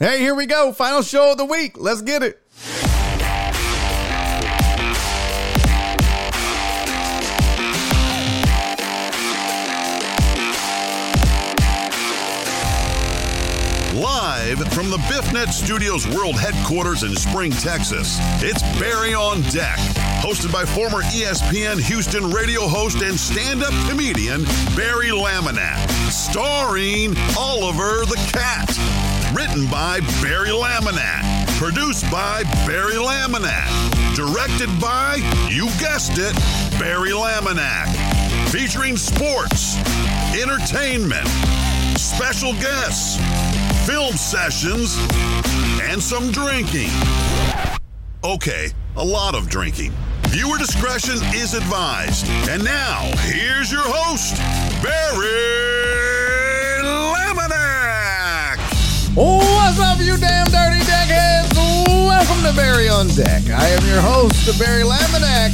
Hey, here we go. Final show of the week. Let's get it. Live from the BiffNet Studios World Headquarters in Spring, Texas, it's Barry on Deck. Hosted by former ESPN Houston radio host and stand up comedian Barry Laminack. Starring Oliver the Cat. Written by Barry Laminack. Produced by Barry Laminack. Directed by, you guessed it, Barry Laminack. Featuring sports, entertainment, special guests, film sessions, and some drinking. Okay, a lot of drinking. Viewer discretion is advised. And now, here's your host, Barry What's up, you damn dirty deckheads? Welcome to Barry on Deck. I am your host, Barry Laminack.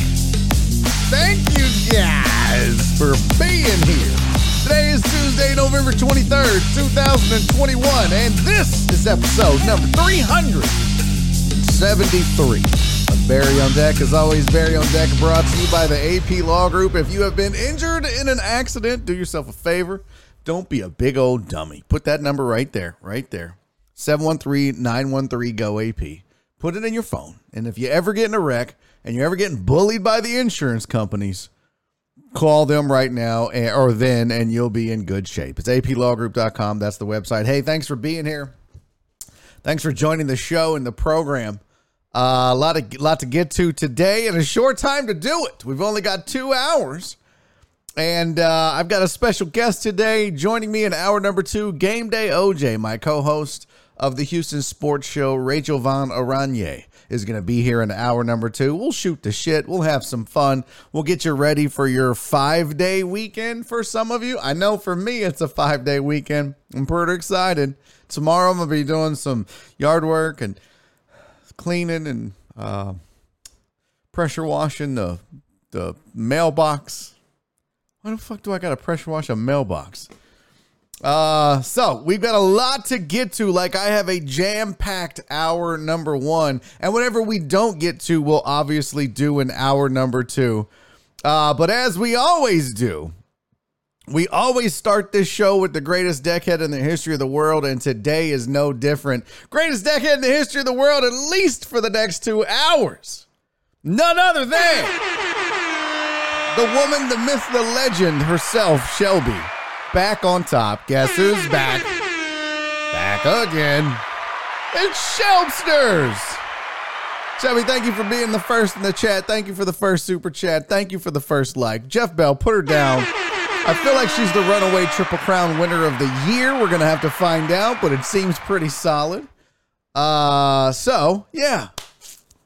Thank you guys for being here. Today is Tuesday, November 23rd, 2021, and this is episode number 373 of Barry on Deck. As always, Barry on Deck brought to you by the AP Law Group. If you have been injured in an accident, do yourself a favor. Don't be a big old dummy. Put that number right there, right there. 713 913 GO AP. Put it in your phone. And if you ever get in a wreck and you're ever getting bullied by the insurance companies, call them right now or then and you'll be in good shape. It's aplawgroup.com. That's the website. Hey, thanks for being here. Thanks for joining the show and the program. Uh, a lot of lot to get to today and a short time to do it. We've only got two hours. And uh, I've got a special guest today joining me in hour number two, Game Day OJ, my co host of the Houston Sports Show, Rachel Von Aranye, is going to be here in hour number two. We'll shoot the shit. We'll have some fun. We'll get you ready for your five day weekend for some of you. I know for me, it's a five day weekend. I'm pretty excited. Tomorrow, I'm going to be doing some yard work and cleaning and uh, pressure washing the, the mailbox. Why the fuck do I got to pressure wash a mailbox? Uh, so we've got a lot to get to. Like I have a jam-packed hour number one, and whatever we don't get to, we'll obviously do an hour number two. Uh, but as we always do, we always start this show with the greatest decade in the history of the world, and today is no different. Greatest decade in the history of the world, at least for the next two hours. None other than the woman, the myth, the legend herself, Shelby back on top. Guess who's back? Back again. It's Shelbsters. Shelby, thank you for being the first in the chat. Thank you for the first super chat. Thank you for the first like. Jeff Bell, put her down. I feel like she's the runaway Triple Crown winner of the year. We're going to have to find out, but it seems pretty solid. Uh, so, yeah.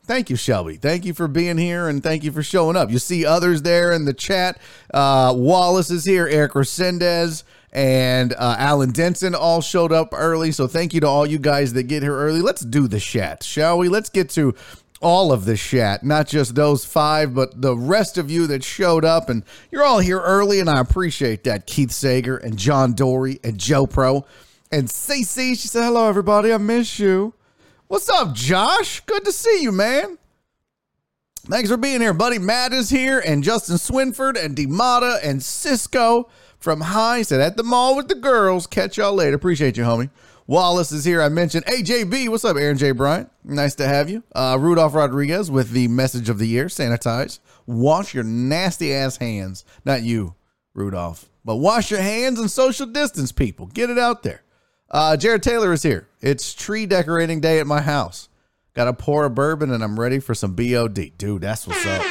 Thank you, Shelby. Thank you for being here and thank you for showing up. You see others there in the chat. Uh, Wallace is here, Eric Resendez, and uh, Alan Denson all showed up early. So thank you to all you guys that get here early. Let's do the chat, shall we? Let's get to all of the chat, not just those five, but the rest of you that showed up. And you're all here early, and I appreciate that. Keith Sager and John Dory and Joe Pro and CC. She said, Hello, everybody. I miss you. What's up, Josh? Good to see you, man. Thanks for being here, buddy. Matt is here, and Justin Swinford, and Demata, and Cisco from High said at the mall with the girls. Catch y'all later. Appreciate you, homie. Wallace is here. I mentioned AJB. What's up, Aaron J. Bryant? Nice to have you. Uh, Rudolph Rodriguez with the message of the year: sanitize, wash your nasty ass hands. Not you, Rudolph, but wash your hands and social distance, people. Get it out there. Uh, Jared Taylor is here. It's tree decorating day at my house. Got to pour a bourbon and I'm ready for some BOD. Dude, that's what's up.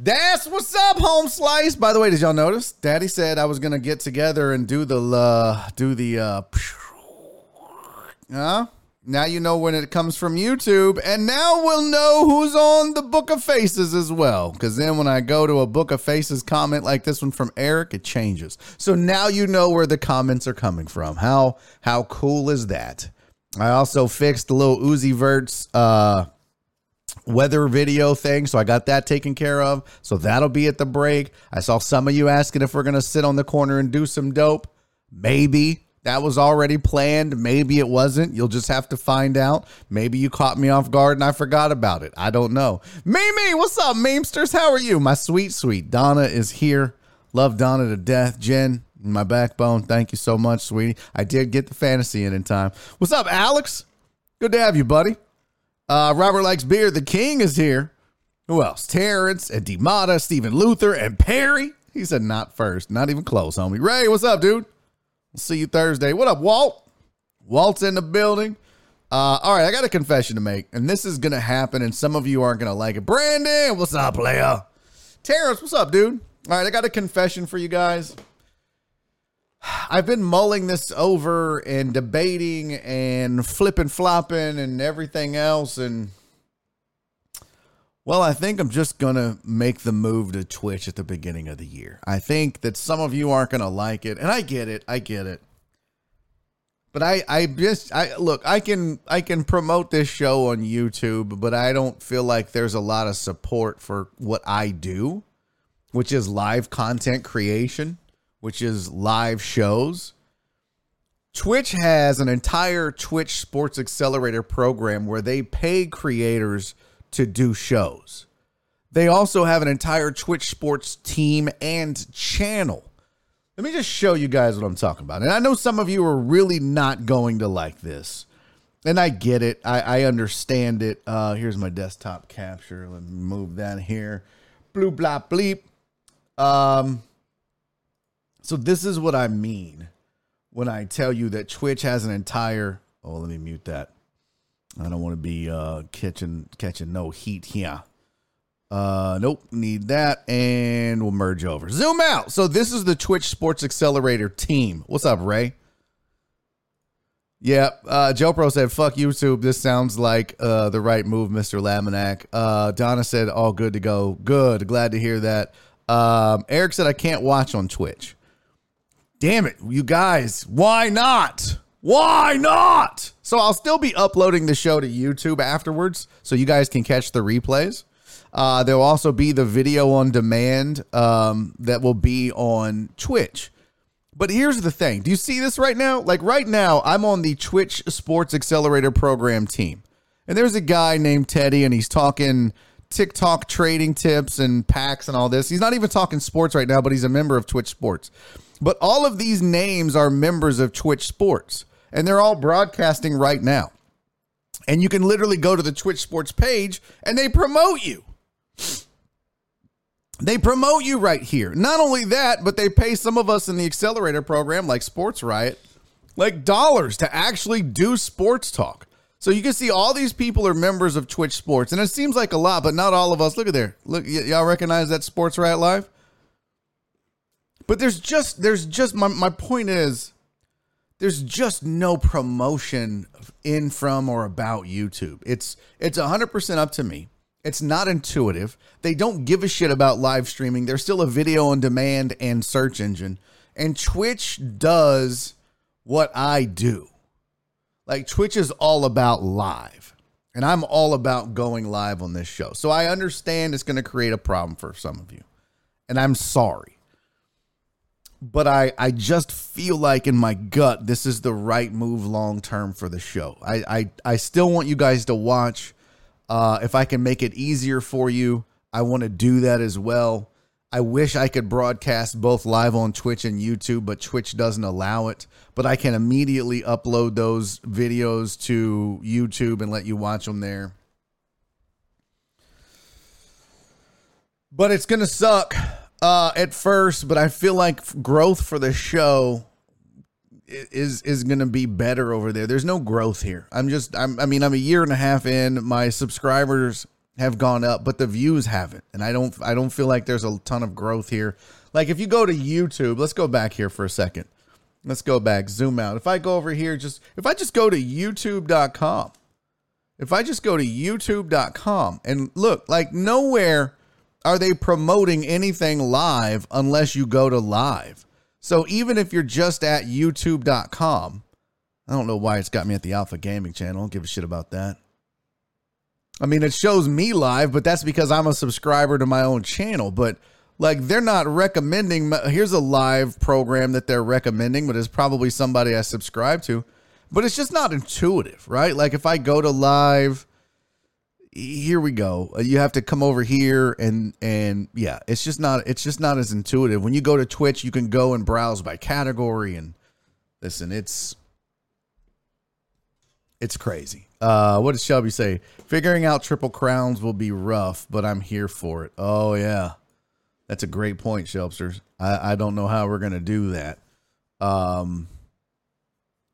That's what's up, home slice. By the way, did y'all notice? Daddy said I was gonna get together and do the uh, do the uh, huh? Now you know when it comes from YouTube, and now we'll know who's on the Book of Faces as well. Because then when I go to a Book of Faces comment like this one from Eric, it changes. So now you know where the comments are coming from. How how cool is that? I also fixed the little Uzi Verts uh, weather video thing, so I got that taken care of. So that'll be at the break. I saw some of you asking if we're gonna sit on the corner and do some dope. Maybe That was already planned. Maybe it wasn't. You'll just have to find out. Maybe you caught me off guard and I forgot about it. I don't know. Mimi, what's up, memesters? How are you? My sweet, sweet Donna is here. Love Donna to death. Jen, my backbone. Thank you so much, sweetie. I did get the fantasy in in time. What's up, Alex? Good to have you, buddy. Uh, Robert likes beer. The King is here. Who else? Terrence and Demata, Stephen Luther, and Perry. He said not first. Not even close, homie. Ray, what's up, dude? See you Thursday. What up, Walt? Walt's in the building. Uh, all right, I got a confession to make, and this is gonna happen, and some of you aren't gonna like it. Brandon, what's up, player? Terrence, what's up, dude? All right, I got a confession for you guys. I've been mulling this over and debating and flipping flopping and everything else and well, I think I'm just going to make the move to Twitch at the beginning of the year. I think that some of you aren't going to like it, and I get it. I get it. But I I just I look, I can I can promote this show on YouTube, but I don't feel like there's a lot of support for what I do, which is live content creation which is live shows. Twitch has an entire Twitch Sports Accelerator program where they pay creators to do shows. They also have an entire Twitch Sports team and channel. Let me just show you guys what I'm talking about. And I know some of you are really not going to like this. And I get it. I, I understand it. Uh, here's my desktop capture. Let me move that here. Blue blah bleep. Um, so this is what I mean when I tell you that Twitch has an entire. Oh, let me mute that. I don't want to be uh, catching catching no heat here. Uh, nope, need that, and we'll merge over. Zoom out. So this is the Twitch Sports Accelerator team. What's up, Ray? Yeah, uh, Joe Pro said, "Fuck YouTube. This sounds like uh, the right move, Mister Laminack." Uh, Donna said, "All good to go. Good. Glad to hear that." Um, Eric said, "I can't watch on Twitch." damn it, you guys, why not? Why not? So I'll still be uploading the show to YouTube afterwards so you guys can catch the replays. Uh, there'll also be the video on demand um, that will be on Twitch. But here's the thing do you see this right now? Like right now, I'm on the Twitch Sports Accelerator program team. And there's a guy named Teddy, and he's talking TikTok trading tips and packs and all this. He's not even talking sports right now, but he's a member of Twitch Sports. But all of these names are members of Twitch Sports, and they're all broadcasting right now. And you can literally go to the Twitch Sports page and they promote you. They promote you right here. Not only that, but they pay some of us in the accelerator program, like Sports Riot, like dollars to actually do sports talk. So you can see all these people are members of Twitch Sports, and it seems like a lot, but not all of us. Look at there. Look, y- y'all recognize that Sports Riot Live? But there's just there's just my my point is there's just no promotion in from or about YouTube. It's it's 100% up to me. It's not intuitive. They don't give a shit about live streaming. They're still a video on demand and search engine. And Twitch does what I do. Like Twitch is all about live. And I'm all about going live on this show. So I understand it's going to create a problem for some of you. And I'm sorry but I, I just feel like in my gut this is the right move long term for the show. I, I, I still want you guys to watch. Uh, if I can make it easier for you, I want to do that as well. I wish I could broadcast both live on Twitch and YouTube, but Twitch doesn't allow it. But I can immediately upload those videos to YouTube and let you watch them there. But it's going to suck uh, at first, but I feel like growth for the show is is going to be better over there. There's no growth here. I'm just I'm I mean I'm a year and a half in. My subscribers have gone up, but the views haven't. And I don't I don't feel like there's a ton of growth here. Like if you go to YouTube, let's go back here for a second. Let's go back, zoom out. If I go over here just if I just go to youtube.com. If I just go to youtube.com and look, like nowhere are they promoting anything live unless you go to live? So even if you're just at youtube.com, I don't know why it's got me at the Alpha Gaming channel. I don't give a shit about that. I mean, it shows me live, but that's because I'm a subscriber to my own channel. But Like they're not recommending. Here's a live program that they're recommending, but it's probably somebody I subscribe to. But it's just not intuitive, right? Like if I go to live, here we go. You have to come over here and and yeah, it's just not it's just not as intuitive. When you go to Twitch, you can go and browse by category and listen, it's it's crazy. Uh, what does Shelby say? Figuring out triple crowns will be rough, but I'm here for it. Oh yeah, that's a great point, Shelbsters. I, I don't know how we're gonna do that. Um,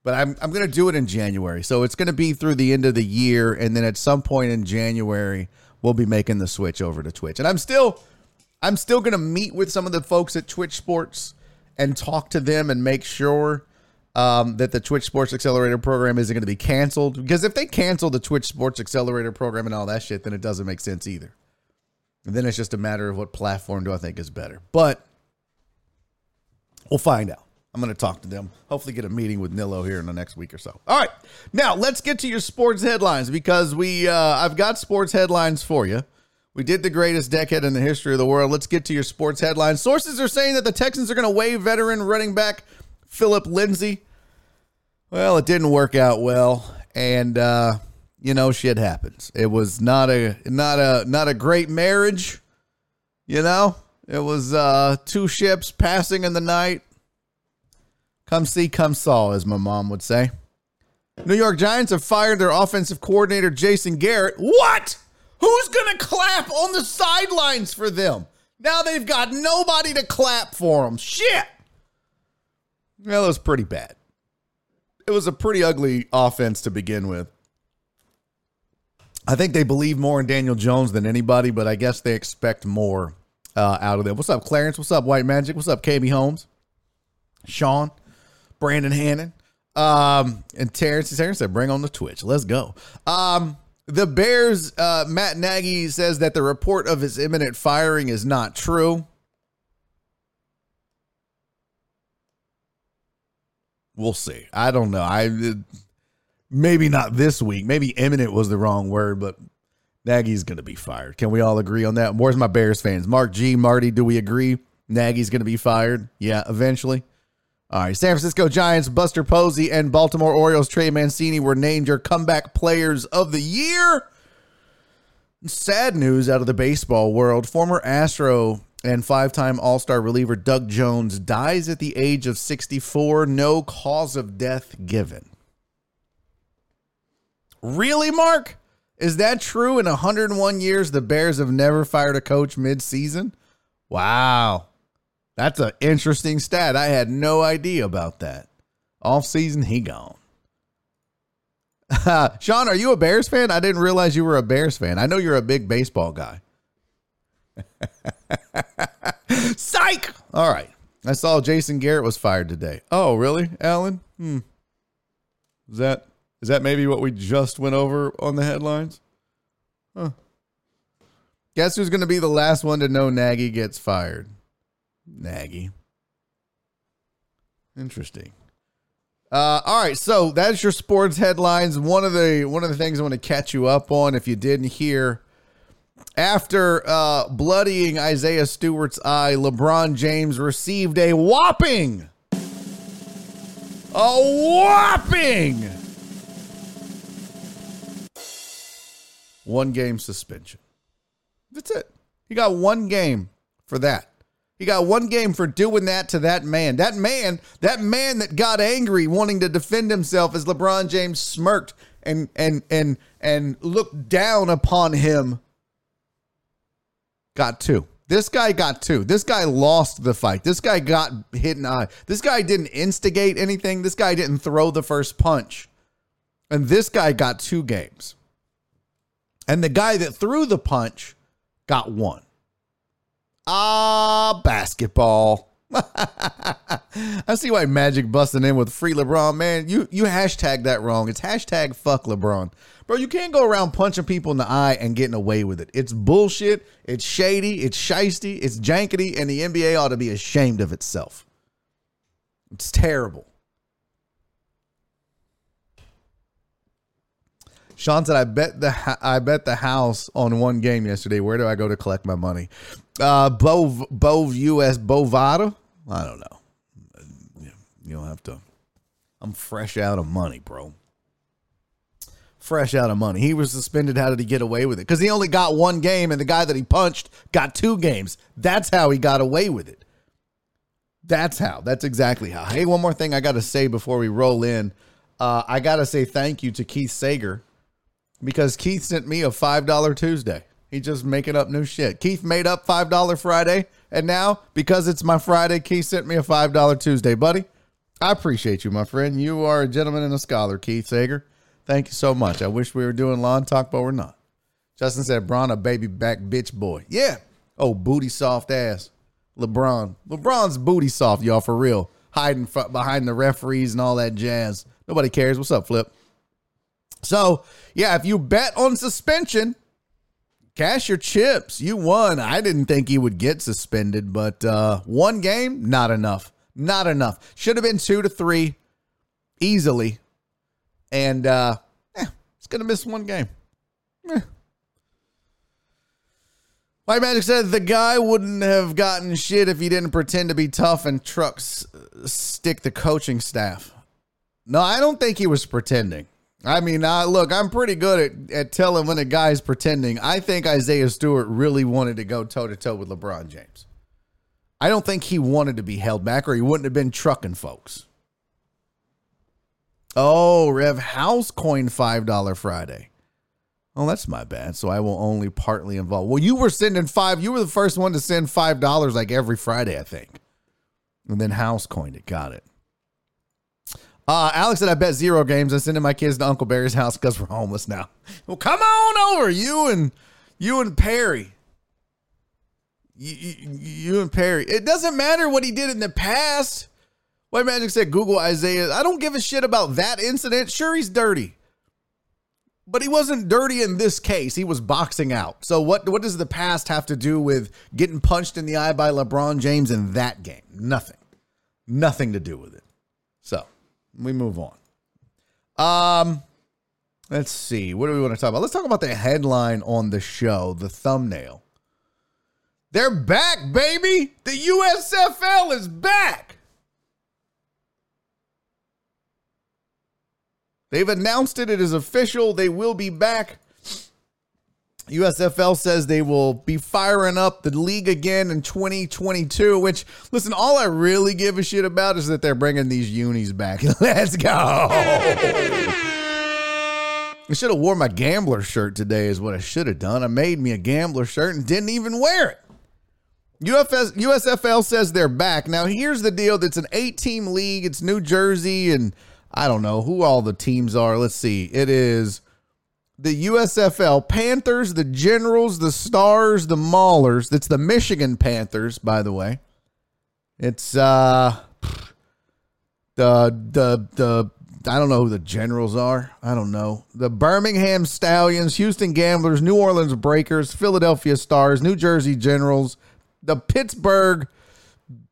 but I'm I'm gonna do it in January. So it's gonna be through the end of the year, and then at some point in January, we'll be making the switch over to Twitch. And I'm still I'm still gonna meet with some of the folks at Twitch Sports and talk to them and make sure um, that the Twitch Sports Accelerator program isn't going to be canceled. Because if they cancel the Twitch Sports Accelerator program and all that shit, then it doesn't make sense either. And then it's just a matter of what platform do I think is better. But we'll find out. I'm going to talk to them. Hopefully, get a meeting with Nilo here in the next week or so. All right, now let's get to your sports headlines because we uh, I've got sports headlines for you. We did the greatest decade in the history of the world. Let's get to your sports headlines. Sources are saying that the Texans are going to waive veteran running back Philip Lindsay. Well, it didn't work out well, and uh, you know, shit happens. It was not a not a not a great marriage. You know, it was uh, two ships passing in the night. Come see, come saw, as my mom would say. New York Giants have fired their offensive coordinator Jason Garrett. What? Who's gonna clap on the sidelines for them? Now they've got nobody to clap for them. Shit. Well, it was pretty bad. It was a pretty ugly offense to begin with. I think they believe more in Daniel Jones than anybody, but I guess they expect more uh, out of them. What's up, Clarence? What's up, White Magic? What's up, KB Holmes? Sean, Brandon Hannon, um, and Terrence. Terrence said, "Bring on the Twitch. Let's go." Um, the Bears. Uh, Matt Nagy says that the report of his imminent firing is not true. We'll see. I don't know. I maybe not this week. Maybe imminent was the wrong word, but Nagy's going to be fired. Can we all agree on that? Where's my Bears fans? Mark G, Marty, do we agree? Nagy's going to be fired? Yeah, eventually. All right. San Francisco Giants, Buster Posey, and Baltimore Orioles, Trey Mancini were named your comeback players of the year. Sad news out of the baseball world. Former Astro and five time All Star reliever Doug Jones dies at the age of 64. No cause of death given. Really, Mark? Is that true? In 101 years, the Bears have never fired a coach mid season? Wow. That's an interesting stat. I had no idea about that. Off season, he gone. Sean, are you a Bears fan? I didn't realize you were a Bears fan. I know you're a big baseball guy. Psych! All right. I saw Jason Garrett was fired today. Oh, really, Alan? Hmm. Is that is that maybe what we just went over on the headlines? Huh. Guess who's going to be the last one to know Nagy gets fired? Nagy. Interesting. Uh, all right, so that's your sports headlines. One of the one of the things I want to catch you up on, if you didn't hear, after uh, bloodying Isaiah Stewart's eye, LeBron James received a whopping, a whopping one game suspension. That's it. He got one game for that. He got one game for doing that to that man. That man, that man that got angry wanting to defend himself as LeBron James smirked and and and and looked down upon him got two. This guy got two. This guy lost the fight. This guy got hit in the eye. This guy didn't instigate anything. This guy didn't throw the first punch. And this guy got two games. And the guy that threw the punch got one. Ah, basketball. I see why Magic busting in with free LeBron. Man, you you hashtag that wrong. It's hashtag fuck LeBron. Bro, you can't go around punching people in the eye and getting away with it. It's bullshit. It's shady. It's shisty. It's jankety. And the NBA ought to be ashamed of itself. It's terrible. Sean said, "I bet the I bet the house on one game yesterday. Where do I go to collect my money?" Uh, Bov Bov US Bovada. I don't know. You don't have to. I'm fresh out of money, bro. Fresh out of money. He was suspended. How did he get away with it? Because he only got one game, and the guy that he punched got two games. That's how he got away with it. That's how. That's exactly how. Hey, one more thing I got to say before we roll in. Uh, I got to say thank you to Keith Sager because Keith sent me a $5 Tuesday. He just making up new shit. Keith made up $5 Friday. And now, because it's my Friday, Keith sent me a $5 Tuesday, buddy. I appreciate you, my friend. You are a gentleman and a scholar, Keith Sager. Thank you so much. I wish we were doing lawn talk, but we're not. Justin said, Braun, a baby back bitch boy. Yeah. Oh, booty soft ass. LeBron. LeBron's booty soft, y'all, for real. Hiding f- behind the referees and all that jazz. Nobody cares. What's up, Flip? So, yeah, if you bet on suspension, cash your chips. You won. I didn't think he would get suspended, but uh, one game, not enough. Not enough. Should have been two to three easily. And uh, eh, it's going to miss one game. Eh. White Magic said the guy wouldn't have gotten shit if he didn't pretend to be tough and trucks stick the coaching staff. No, I don't think he was pretending. I mean, uh, look, I'm pretty good at, at telling when a guy's pretending. I think Isaiah Stewart really wanted to go toe to toe with LeBron James. I don't think he wanted to be held back or he wouldn't have been trucking folks. Oh, Rev House coined $5 Friday. Oh, that's my bad. So I will only partly involve. Well, you were sending five. You were the first one to send five dollars like every Friday, I think. And then House coined it. Got it. Uh, Alex said, I bet zero games. I'm sending my kids to Uncle Barry's house because we're homeless now. Well, come on over. You and you and Perry. You, you, you and Perry. It doesn't matter what he did in the past. White Magic said, Google Isaiah. I don't give a shit about that incident. Sure, he's dirty. But he wasn't dirty in this case. He was boxing out. So what what does the past have to do with getting punched in the eye by LeBron James in that game? Nothing. Nothing to do with it. So, we move on. Um let's see. What do we want to talk about? Let's talk about the headline on the show, the thumbnail. They're back, baby. The USFL is back. They've announced it. It is official. They will be back. USFL says they will be firing up the league again in 2022, which, listen, all I really give a shit about is that they're bringing these unis back. Let's go. I should have wore my gambler shirt today is what I should have done. I made me a gambler shirt and didn't even wear it. UFS, USFL says they're back. Now, here's the deal. It's an eight-team league. It's New Jersey and I don't know who all the teams are. Let's see. It is the USFL Panthers, the Generals, the Stars, the Maulers. That's the Michigan Panthers, by the way. It's uh the the the I don't know who the Generals are. I don't know. The Birmingham Stallions, Houston Gamblers, New Orleans Breakers, Philadelphia Stars, New Jersey Generals, the Pittsburgh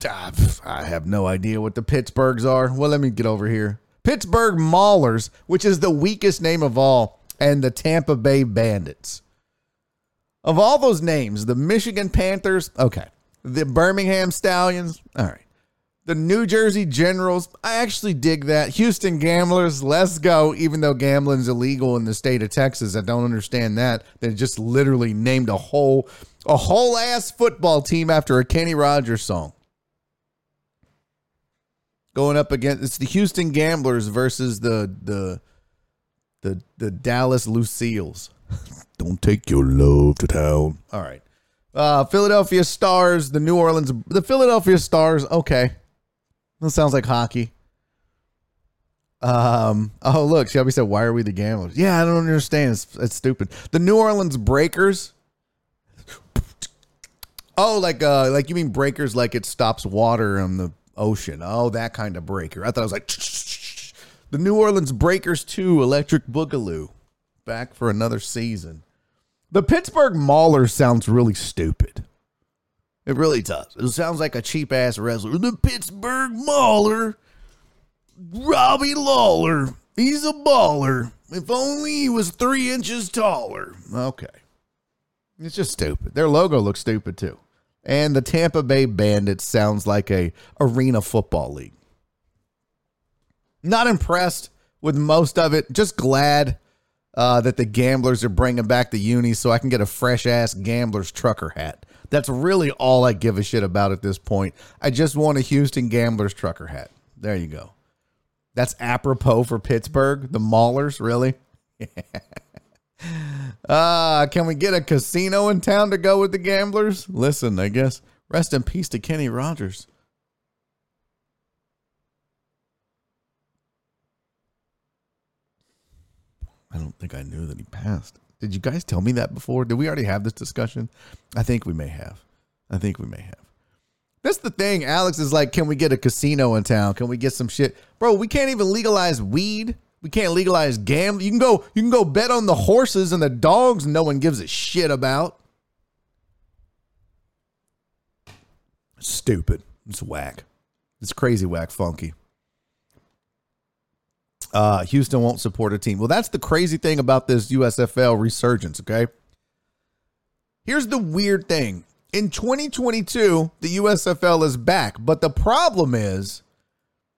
I have no idea what the Pittsburghs are. Well, let me get over here. Pittsburgh Maulers, which is the weakest name of all, and the Tampa Bay Bandits. Of all those names, the Michigan Panthers, okay. The Birmingham Stallions, all right. The New Jersey Generals, I actually dig that. Houston Gamblers, let's go. Even though gambling's illegal in the state of Texas, I don't understand that. They just literally named a whole a whole ass football team after a Kenny Rogers song going up against it's the Houston Gamblers versus the the the the Dallas Lucille's. Don't take your love to town. All right. Uh Philadelphia Stars, the New Orleans the Philadelphia Stars, okay. That sounds like hockey. Um oh look, Shelby said, Why are we the gamblers? Yeah, I don't understand. It's, it's stupid. The New Orleans Breakers. Oh, like uh like you mean breakers like it stops water on the ocean. Oh, that kind of breaker. I thought I was like the New Orleans Breakers 2 Electric Boogaloo back for another season. The Pittsburgh Mauler sounds really stupid. It really does. It sounds like a cheap ass wrestler. The Pittsburgh Mauler, Robbie Lawler. He's a baller. If only he was three inches taller. Okay. It's just stupid. Their logo looks stupid too. And the Tampa Bay Bandits sounds like a arena football league. Not impressed with most of it. Just glad uh, that the gamblers are bringing back the unis so I can get a fresh ass gambler's trucker hat. That's really all I give a shit about at this point. I just want a Houston Gamblers trucker hat. There you go. That's apropos for Pittsburgh. The Maulers, really? uh, can we get a casino in town to go with the gamblers? Listen, I guess. Rest in peace to Kenny Rogers. I don't think I knew that he passed. Did you guys tell me that before? Did we already have this discussion? I think we may have. I think we may have. That's the thing. Alex is like, can we get a casino in town? Can we get some shit? Bro, we can't even legalize weed. We can't legalize gambling. You can go you can go bet on the horses and the dogs no one gives a shit about. Stupid. It's whack. It's crazy whack funky. Uh, Houston won't support a team. Well, that's the crazy thing about this USFL resurgence, okay? Here's the weird thing. In 2022, the USFL is back, but the problem is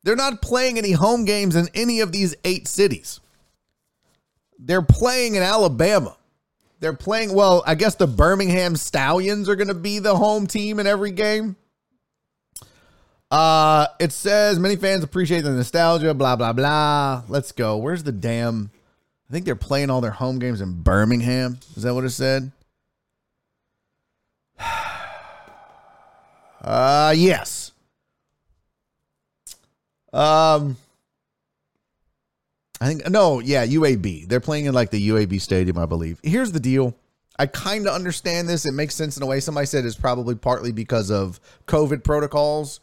they're not playing any home games in any of these eight cities. They're playing in Alabama. They're playing, well, I guess the Birmingham Stallions are going to be the home team in every game. Uh, it says many fans appreciate the nostalgia, blah, blah, blah. Let's go. Where's the damn. I think they're playing all their home games in Birmingham. Is that what it said? Uh, yes. Um, I think no, yeah, UAB. They're playing in like the UAB stadium, I believe. Here's the deal. I kind of understand this. It makes sense in a way. Somebody said it's probably partly because of COVID protocols.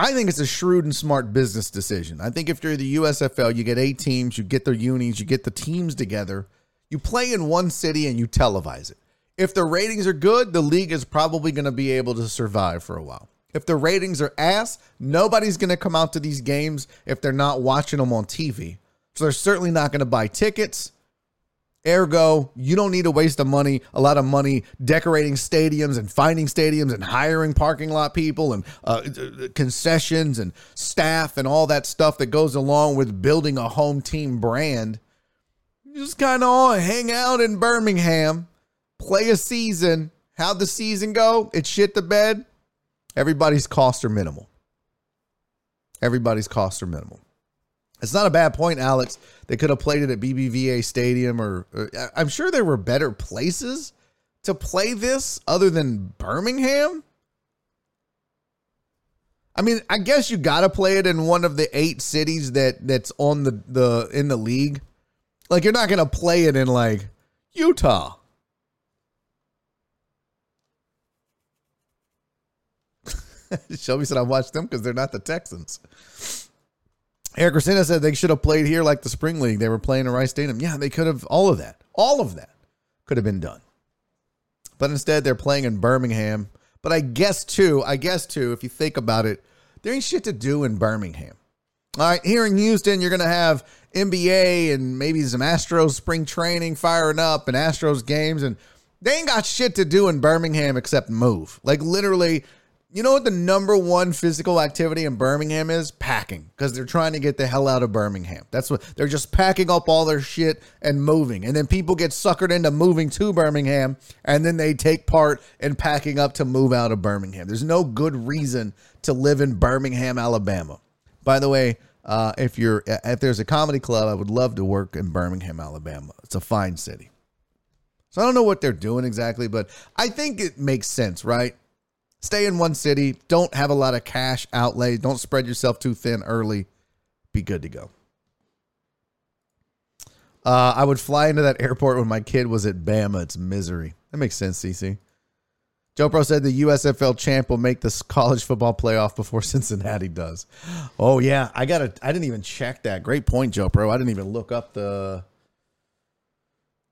I think it's a shrewd and smart business decision. I think if you're the USFL, you get eight teams, you get their unis, you get the teams together, you play in one city and you televise it. If the ratings are good, the league is probably going to be able to survive for a while. If the ratings are ass, nobody's going to come out to these games if they're not watching them on TV. So they're certainly not going to buy tickets. Ergo, you don't need to waste the money, a lot of money decorating stadiums and finding stadiums and hiring parking lot people and uh, concessions and staff and all that stuff that goes along with building a home team brand. You just kind of all hang out in Birmingham, play a season. How'd the season go? It shit the bed. Everybody's costs are minimal. Everybody's costs are minimal. It's not a bad point, Alex. They could have played it at BBVA Stadium, or, or, I'm sure there were better places to play this other than Birmingham. I mean, I guess you got to play it in one of the eight cities that that's on the the in the league. Like you're not going to play it in like Utah. Shelby said I watched them because they're not the Texans. Eric Racina said they should have played here like the spring league. They were playing in Rice Stadium. Yeah, they could have. All of that, all of that, could have been done. But instead, they're playing in Birmingham. But I guess too, I guess too, if you think about it, there ain't shit to do in Birmingham. All right, here in Houston, you're gonna have NBA and maybe some Astros spring training firing up and Astros games, and they ain't got shit to do in Birmingham except move. Like literally, you know what the number one physical activity in Birmingham is? Packing, because they're trying to get the hell out of Birmingham. That's what they're just packing up all their shit and moving. And then people get suckered into moving to Birmingham, and then they take part in packing up to move out of Birmingham. There's no good reason to live in Birmingham, Alabama. By the way, uh, if you're if there's a comedy club, I would love to work in Birmingham, Alabama. It's a fine city. So I don't know what they're doing exactly, but I think it makes sense, right? Stay in one city. Don't have a lot of cash outlay. Don't spread yourself too thin early. Be good to go. Uh, I would fly into that airport when my kid was at Bama. It's misery. That makes sense, CC. Joe Pro said the USFL champ will make this college football playoff before Cincinnati does. Oh yeah, I got I didn't even check that. Great point, Joe Pro. I didn't even look up the.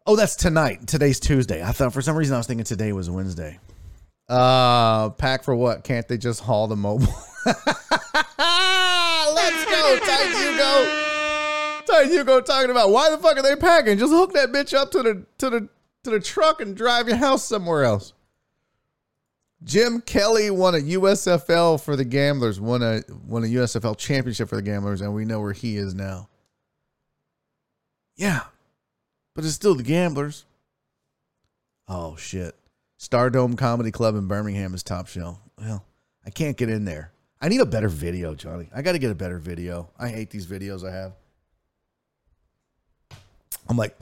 Oh, that's tonight. Today's Tuesday. I thought for some reason I was thinking today was Wednesday. Uh, pack for what? Can't they just haul the mobile? Let's go, Tight Hugo. and you go talking about why the fuck are they packing? Just hook that bitch up to the to the to the truck and drive your house somewhere else. Jim Kelly won a USFL for the Gamblers, won a won a USFL championship for the Gamblers, and we know where he is now. Yeah, but it's still the Gamblers. Oh shit! Stardome Comedy Club in Birmingham is top shelf. Well, I can't get in there. I need a better video, Johnny. I got to get a better video. I hate these videos I have. I'm like,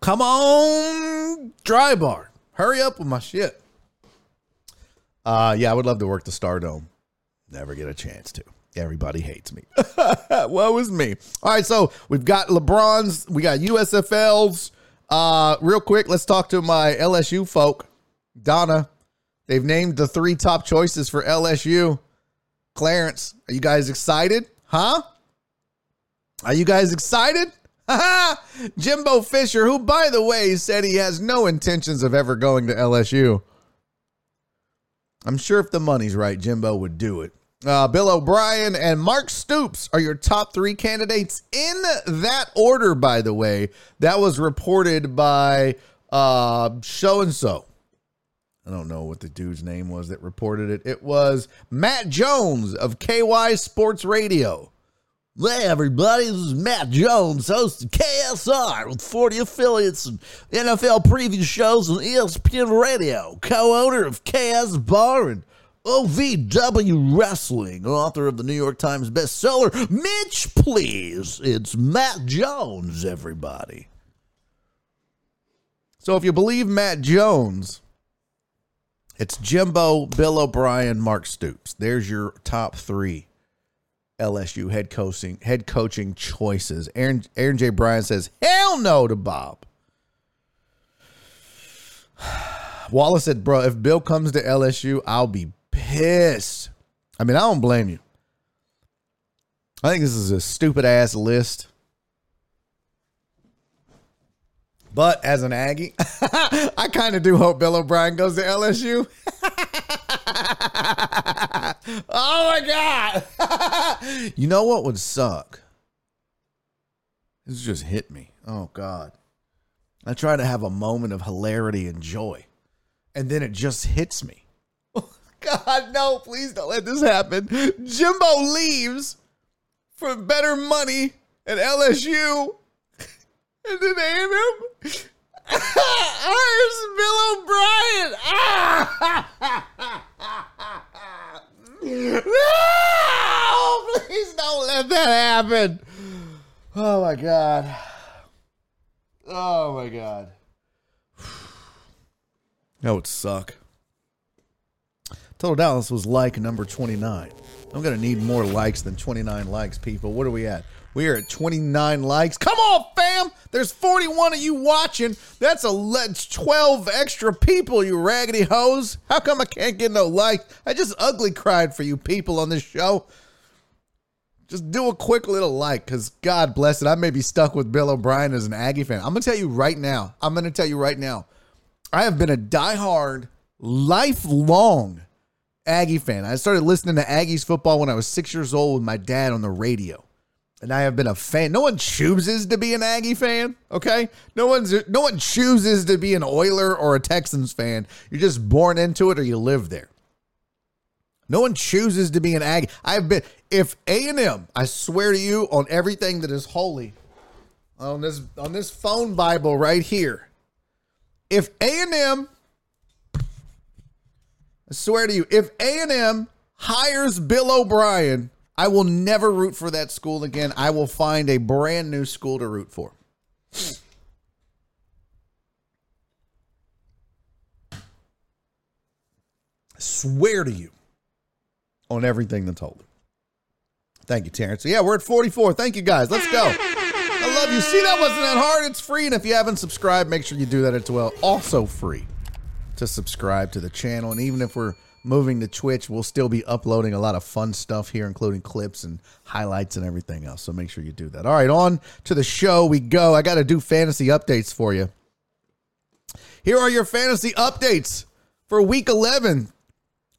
come on, dry bar. Hurry up with my shit. Uh, yeah, I would love to work the Stardome. Never get a chance to. Everybody hates me. what was me? All right, so we've got LeBron's, we got USFLs. Uh, real quick, let's talk to my LSU folk. Donna, they've named the three top choices for LSU. Clarence, are you guys excited? Huh? Are you guys excited? Jimbo Fisher, who, by the way, said he has no intentions of ever going to LSU. I'm sure if the money's right, Jimbo would do it. Uh, Bill O'Brien and Mark Stoops are your top three candidates in that order, by the way. That was reported by so and so. I don't know what the dude's name was that reported it. It was Matt Jones of KY Sports Radio. Hey, everybody, this is Matt Jones, host of KSR with 40 affiliates and NFL preview shows on ESPN Radio, co owner of KS Bar and OVW Wrestling, author of the New York Times bestseller, Mitch Please. It's Matt Jones, everybody. So if you believe Matt Jones, it's Jimbo, Bill O'Brien, Mark Stoops. There's your top three LSU head coaching head coaching choices. Aaron Aaron J. Bryan says, "Hell no" to Bob. Wallace said, "Bro, if Bill comes to LSU, I'll be pissed." I mean, I don't blame you. I think this is a stupid ass list. But as an Aggie, I kind of do hope Bill O'Brien goes to LSU. oh my God. you know what would suck? This just hit me. Oh God. I try to have a moment of hilarity and joy, and then it just hits me. Oh God, no, please don't let this happen. Jimbo leaves for better money at LSU and then A&M hires Bill O'Brien. no, please don't let that happen. Oh my god. Oh my god. That would suck. Total Dallas was like number 29. I'm going to need more likes than 29 likes, people. What are we at? We are at 29 likes. Come on, fam. There's 41 of you watching. That's a let's 12 extra people, you raggedy hoes. How come I can't get no likes? I just ugly cried for you people on this show. Just do a quick little like, because God bless it. I may be stuck with Bill O'Brien as an Aggie fan. I'm going to tell you right now. I'm going to tell you right now. I have been a diehard, lifelong Aggie fan. I started listening to Aggies football when I was six years old with my dad on the radio and I have been a fan. No one chooses to be an Aggie fan, okay? No one's no one chooses to be an Oiler or a Texans fan. You're just born into it or you live there. No one chooses to be an Aggie. I've been if A&M, I swear to you on everything that is holy on this on this phone Bible right here. If A&M I swear to you, if A&M hires Bill O'Brien I will never root for that school again. I will find a brand new school to root for. swear to you on everything that's holy. Thank you, Terrence. So yeah, we're at 44. Thank you, guys. Let's go. I love you. See, that wasn't that hard. It's free. And if you haven't subscribed, make sure you do that as well. Also free to subscribe to the channel. And even if we're moving to Twitch, we'll still be uploading a lot of fun stuff here, including clips and highlights and everything else. So make sure you do that. All right, on to the show we go. I got to do fantasy updates for you. Here are your fantasy updates for week 11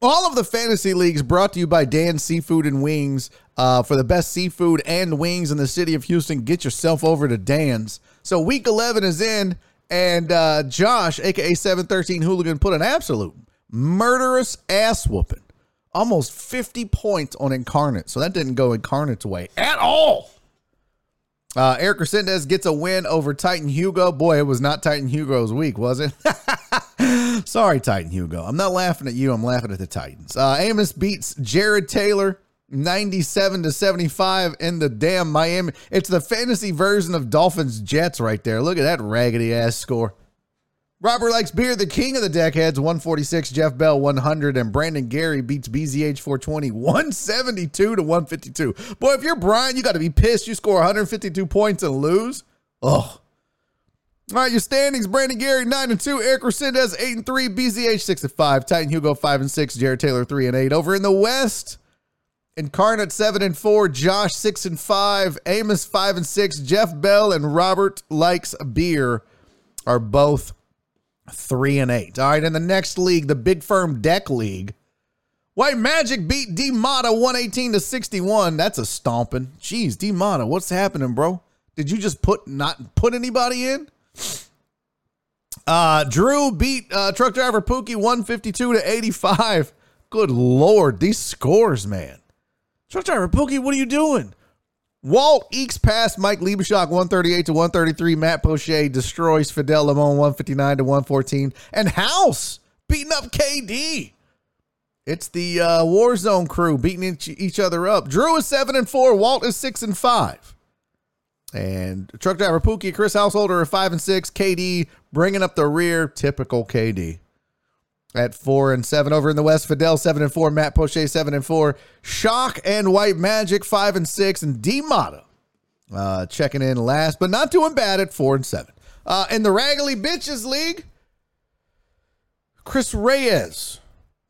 All of the fantasy leagues brought to you by Dan Seafood and Wings. Uh, for the best seafood and wings in the city of Houston, get yourself over to Dan's. So week 11 is in, and uh, Josh, aka 713 Hooligan, put an absolute murderous ass whooping. Almost 50 points on Incarnate. So that didn't go Incarnate's way at all. Uh, Eric Resendez gets a win over Titan Hugo. Boy, it was not Titan Hugo's week, was it? Sorry, Titan Hugo. I'm not laughing at you. I'm laughing at the Titans. Uh, Amos beats Jared Taylor 97 to 75 in the damn Miami. It's the fantasy version of Dolphins Jets right there. Look at that raggedy ass score. Robert likes beer, the king of the deckheads, 146, Jeff Bell, 100, and Brandon Gary beats BZH 420, 172 to 152. Boy, if you're Brian, you got to be pissed. You score 152 points and lose. Ugh. All right, your standings: Brandon Gary nine and two, Eric Resendez eight and three, BZH six and five, Titan Hugo five and six, Jared Taylor three and eight. Over in the West, Incarnate seven and four, Josh six and five, Amos five and six, Jeff Bell and Robert likes beer are both three and eight. All right, in the next league, the Big Firm Deck League, White Magic beat D Mata 118 to 61. That's a stomping. Jeez, D Mata, what's happening, bro? Did you just put not put anybody in? Uh, Drew beat uh, truck driver Pookie 152 to 85. Good lord, these scores, man. Truck driver Pookie, what are you doing? Walt ekes past Mike Liebeshock 138 to 133. Matt Poche destroys Fidel Limon 159 to 114. And House beating up KD. It's the uh, Warzone crew beating each, each other up. Drew is 7 and 4. Walt is 6 and 5. And truck driver Pookie, Chris Householder are 5 and 6. KD bringing up the rear. Typical KD. At 4 and 7 over in the West. Fidel 7 and 4. Matt Poche 7 and 4. Shock and White Magic 5 and 6. And D Mata uh, checking in last, but not doing bad at 4 and 7. Uh, in the Raggedy Bitches League, Chris Reyes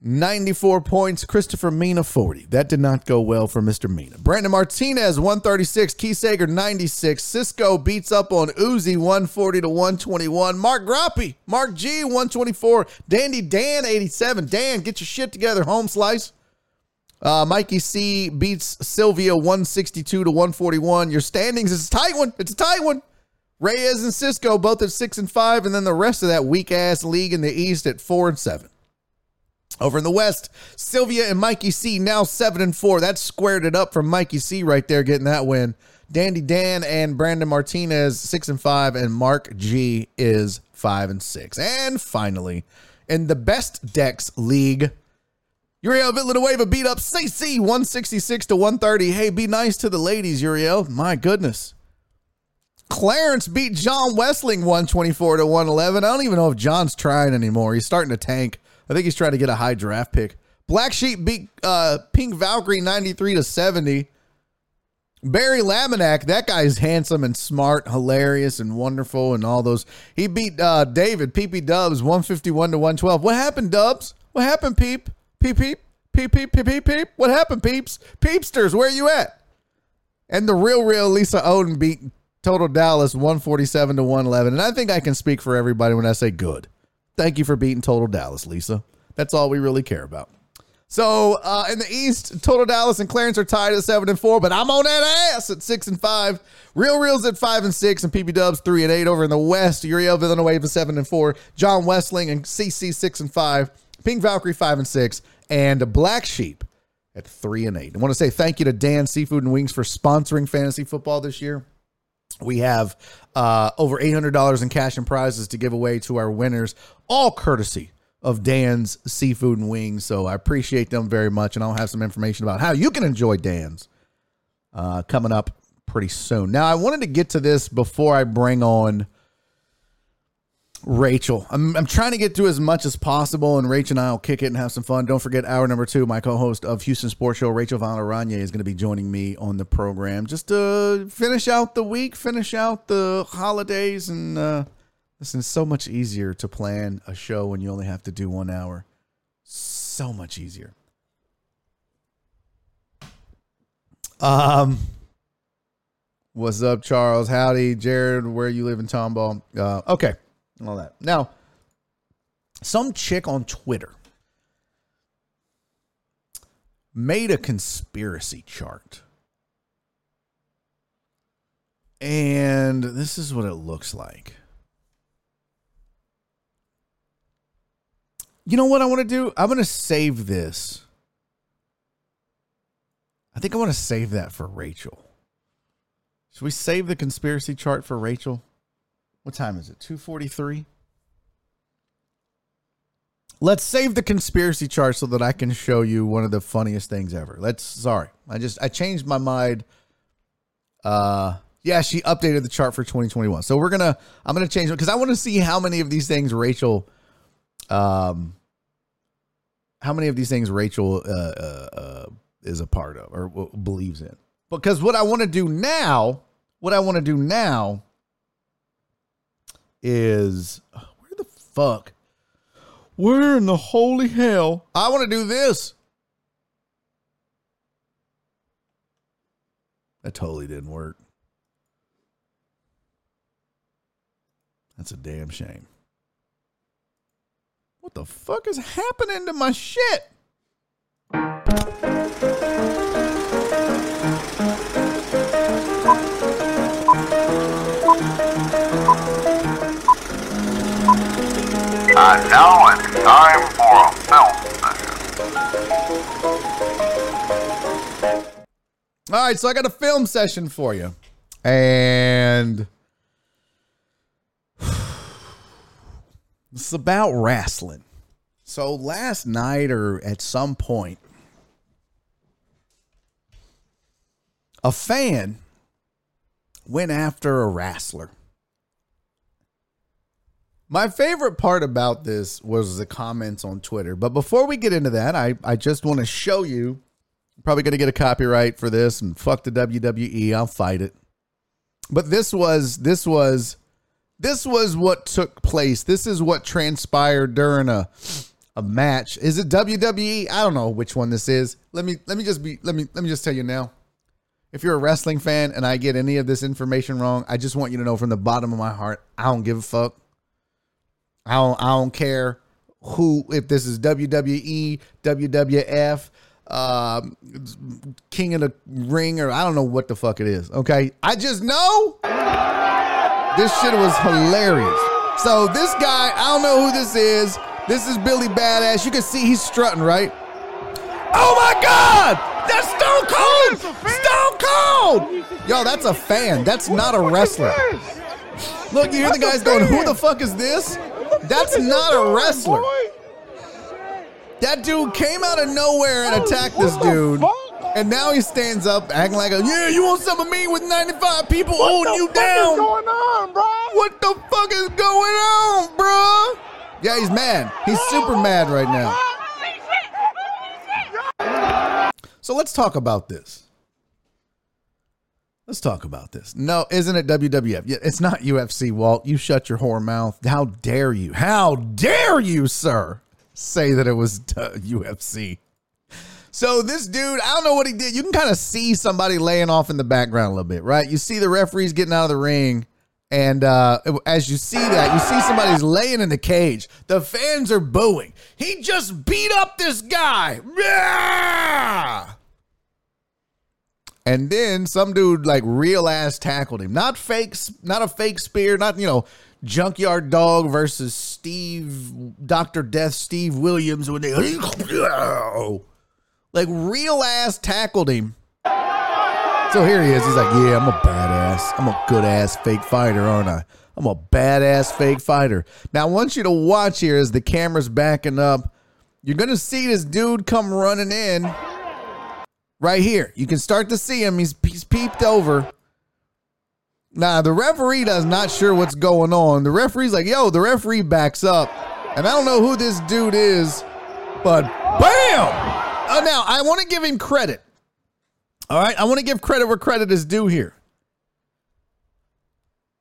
94 points. Christopher Mina 40. That did not go well for Mr. Mina. Brandon Martinez 136. Keith Sager 96. Cisco beats up on Uzi 140 to 121. Mark Groppy, Mark G 124. Dandy Dan 87. Dan, get your shit together, home slice. Uh, Mikey C beats Sylvia 162 to 141. Your standings is a tight one. It's a tight one. Reyes and Cisco both at six and five, and then the rest of that weak ass league in the East at four and seven. Over in the West, Sylvia and Mikey C now seven and four. That squared it up from Mikey C right there, getting that win. Dandy Dan and Brandon Martinez six and five, and Mark G is five and six. And finally, in the Best Decks League, Uriel Villanueva beat up CC 166 to 130. Hey, be nice to the ladies, Uriel. My goodness. Clarence beat John Westling 124 to 111. I don't even know if John's trying anymore. He's starting to tank. I think he's trying to get a high draft pick. Black Sheep beat uh, Pink Valkyrie 93 to 70. Barry Laminack, that guy's handsome and smart, hilarious and wonderful and all those. He beat uh, David, PP Dubs, 151 to 112. What happened, Dubs? What happened, Peep? Peep, peep, peep, peep, peep, peep, peep. What happened, Peeps? Peepsters, where are you at? And the real, real Lisa Oden beat Total Dallas 147 to 111. And I think I can speak for everybody when I say good. Thank you for beating Total Dallas, Lisa. That's all we really care about. So uh, in the East, Total Dallas and Clarence are tied at seven and four, but I'm on that ass at six and five. Real Reels at five and six, and PB Dubs three and eight. Over in the West, Uriel Villanueva seven and four, John Westling and CC six and five, Pink Valkyrie five and six, and Black Sheep at three and eight. I want to say thank you to Dan Seafood and Wings for sponsoring fantasy football this year. We have uh, over $800 in cash and prizes to give away to our winners, all courtesy of Dan's Seafood and Wings. So I appreciate them very much. And I'll have some information about how you can enjoy Dan's uh, coming up pretty soon. Now, I wanted to get to this before I bring on Rachel. I'm, I'm trying to get through as much as possible, and Rachel and I will kick it and have some fun. Don't forget, hour number two, my co host of Houston Sports Show, Rachel Valeranye, is going to be joining me on the program just to finish out the week, finish out the holidays. And uh, listen, it's so much easier to plan a show when you only have to do one hour. So much easier. Um, what's up, Charles? Howdy, Jared. Where you live in Tomball? Uh, okay all that. Now, some chick on Twitter made a conspiracy chart. And this is what it looks like. You know what I want to do? I'm going to save this. I think I want to save that for Rachel. Should we save the conspiracy chart for Rachel? What time is it? 243? Let's save the conspiracy chart so that I can show you one of the funniest things ever. Let's sorry. I just I changed my mind. Uh yeah, she updated the chart for 2021. So we're going to I'm going to change it cuz I want to see how many of these things Rachel um how many of these things Rachel uh, uh, uh is a part of or believes in. Because what I want to do now, what I want to do now is where the fuck? Where in the holy hell? I want to do this. That totally didn't work. That's a damn shame. What the fuck is happening to my shit? And now it's time for a film session. All right, so I got a film session for you. And it's about wrestling. So last night or at some point, a fan went after a wrestler. My favorite part about this was the comments on Twitter. But before we get into that, I, I just want to show you. I'm probably going to get a copyright for this and fuck the WWE. I'll fight it. But this was this was this was what took place. This is what transpired during a a match. Is it WWE? I don't know which one this is. Let me let me just be let me let me just tell you now. If you're a wrestling fan and I get any of this information wrong, I just want you to know from the bottom of my heart, I don't give a fuck. I don't I don't care who if this is WWE, WWF, um, King of the Ring, or I don't know what the fuck it is. Okay, I just know this shit was hilarious. So this guy, I don't know who this is. This is Billy Badass. You can see he's strutting, right? Oh my God! That's Stone Cold! Stone Cold! Yo, that's a fan. That's not a wrestler. Look, you hear the guys going, "Who the fuck is this?" That's not a wrestler. That dude came out of nowhere and attacked this dude. And now he stands up acting like a, yeah, you want some of me with 95 people holding you down. What's going on, bro? What the fuck is going on, bro? Yeah, he's mad. He's super mad right now. So let's talk about this. Let's talk about this. No, isn't it WWF? It's not UFC, Walt. You shut your whore mouth. How dare you? How dare you, sir, say that it was UFC? So this dude, I don't know what he did. You can kind of see somebody laying off in the background a little bit, right? You see the referees getting out of the ring, and uh, as you see that, you see somebody's laying in the cage. The fans are booing. He just beat up this guy. Yeah! And then some dude like real ass tackled him. Not fake, not a fake spear, not, you know, junkyard dog versus Steve, Dr. Death, Steve Williams when they like real ass tackled him. So here he is. He's like, yeah, I'm a badass. I'm a good ass fake fighter, aren't I? I'm a badass fake fighter. Now I want you to watch here as the camera's backing up. You're gonna see this dude come running in right here. You can start to see him. He's, he's peeped over. Now, the referee does not sure what's going on. The referee's like, yo, the referee backs up. And I don't know who this dude is, but bam! Uh, now, I want to give him credit. All right. I want to give credit where credit is due here.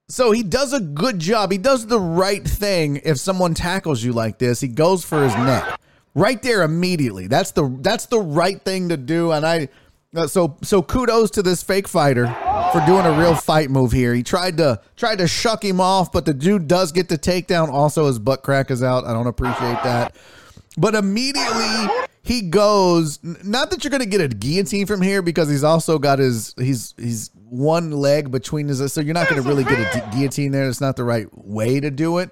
So he does a good job. He does the right thing if someone tackles you like this. He goes for his neck right there immediately. That's the that's the right thing to do. And I uh, so so kudos to this fake fighter for doing a real fight move here. He tried to tried to shuck him off, but the dude does get the takedown. Also, his butt crack is out. I don't appreciate that. But immediately he goes. Not that you're going to get a guillotine from here because he's also got his he's he's one leg between his. So you're not going to really get a guillotine there. It's not the right way to do it.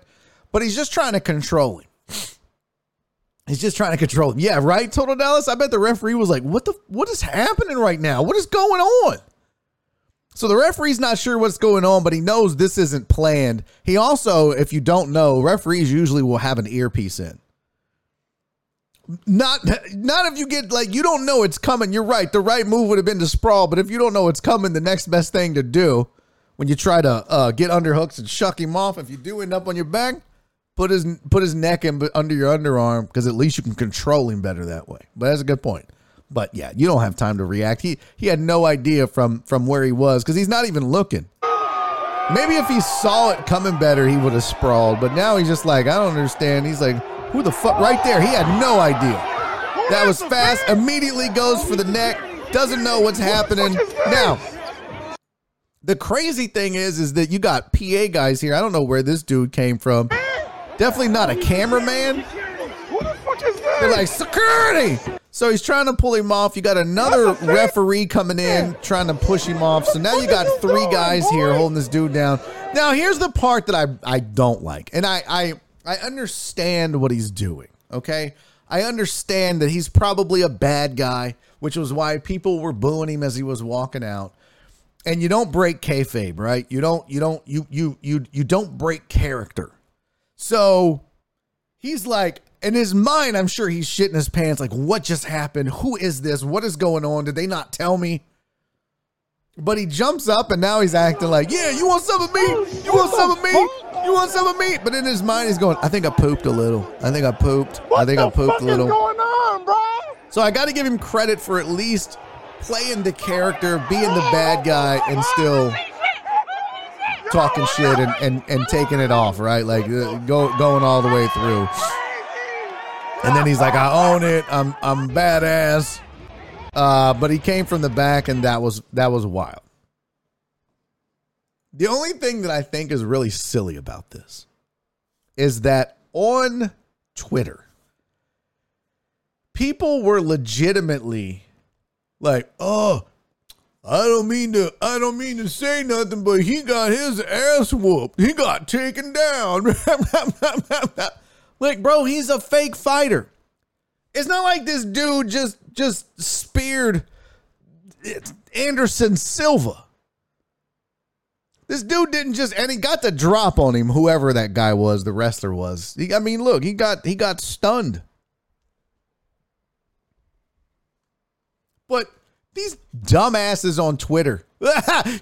But he's just trying to control him. He's just trying to control him. Yeah, right. Total Dallas. I bet the referee was like, "What the? What is happening right now? What is going on?" So the referee's not sure what's going on, but he knows this isn't planned. He also, if you don't know, referees usually will have an earpiece in. Not not if you get like you don't know it's coming. You're right. The right move would have been to sprawl, but if you don't know it's coming, the next best thing to do when you try to uh, get underhooks and shuck him off, if you do end up on your back, put his put his neck in under your underarm because at least you can control him better that way. But that's a good point. But yeah, you don't have time to react. He he had no idea from from where he was because he's not even looking. Maybe if he saw it coming better, he would have sprawled. But now he's just like, I don't understand. He's like, who the fuck? Right there, he had no idea. That was fast. Immediately goes for the neck. Doesn't know what's happening. Now, the crazy thing is, is that you got PA guys here. I don't know where this dude came from. Definitely not a cameraman. They're like security. So he's trying to pull him off. You got another referee coming in trying to push him off. So now you got three guys here holding this dude down. Now here's the part that I I don't like, and I I I understand what he's doing. Okay, I understand that he's probably a bad guy, which was why people were booing him as he was walking out. And you don't break kayfabe, right? You don't you don't you you you you don't break character. So he's like, in his mind, I'm sure he's shitting his pants. Like, what just happened? Who is this? What is going on? Did they not tell me? But he jumps up and now he's acting like, yeah, you want some of me? You want some of me? You want some of me? But in his mind, he's going, I think I pooped a little. I think I pooped. I think I pooped a little. going on, bro? So I got to give him credit for at least playing the character, being the bad guy, and still talking shit and, and, and taking it off, right? Like uh, go going all the way through. And then he's like, I own it. I'm I'm badass. Uh, but he came from the back, and that was that was wild. The only thing that I think is really silly about this is that on Twitter, people were legitimately like, "Oh, I don't mean to I don't mean to say nothing, but he got his ass whooped. He got taken down." like, bro, he's a fake fighter. It's not like this dude just just speared Anderson Silva. This dude didn't just and he got the drop on him, whoever that guy was, the wrestler was. He, I mean, look, he got he got stunned. But these dumbasses on Twitter,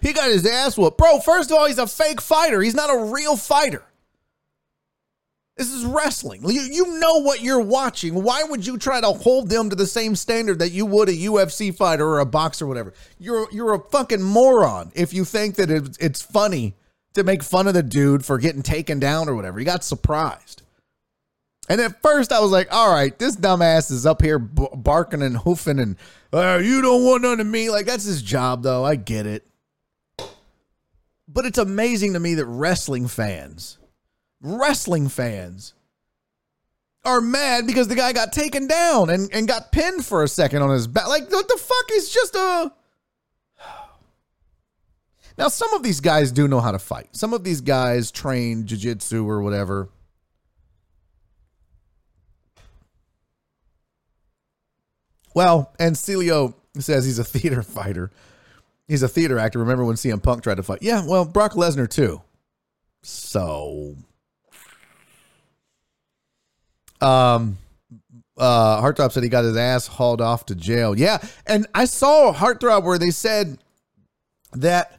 he got his ass whooped. Bro, first of all, he's a fake fighter. He's not a real fighter. This is wrestling. You, you know what you're watching. Why would you try to hold them to the same standard that you would a UFC fighter or a boxer or whatever? You're you're a fucking moron if you think that it's, it's funny to make fun of the dude for getting taken down or whatever. He got surprised. And at first I was like, all right, this dumbass is up here b- barking and hoofing and uh, you don't want none of me. Like that's his job though. I get it. But it's amazing to me that wrestling fans wrestling fans are mad because the guy got taken down and, and got pinned for a second on his back. Like, what the fuck is just a. Now, some of these guys do know how to fight. Some of these guys train jujitsu or whatever. Well, and Celio says he's a theater fighter. He's a theater actor. Remember when CM Punk tried to fight? Yeah, well, Brock Lesnar too. So um, uh, Heartthrob said he got his ass hauled off to jail. Yeah, and I saw Heartthrob where they said that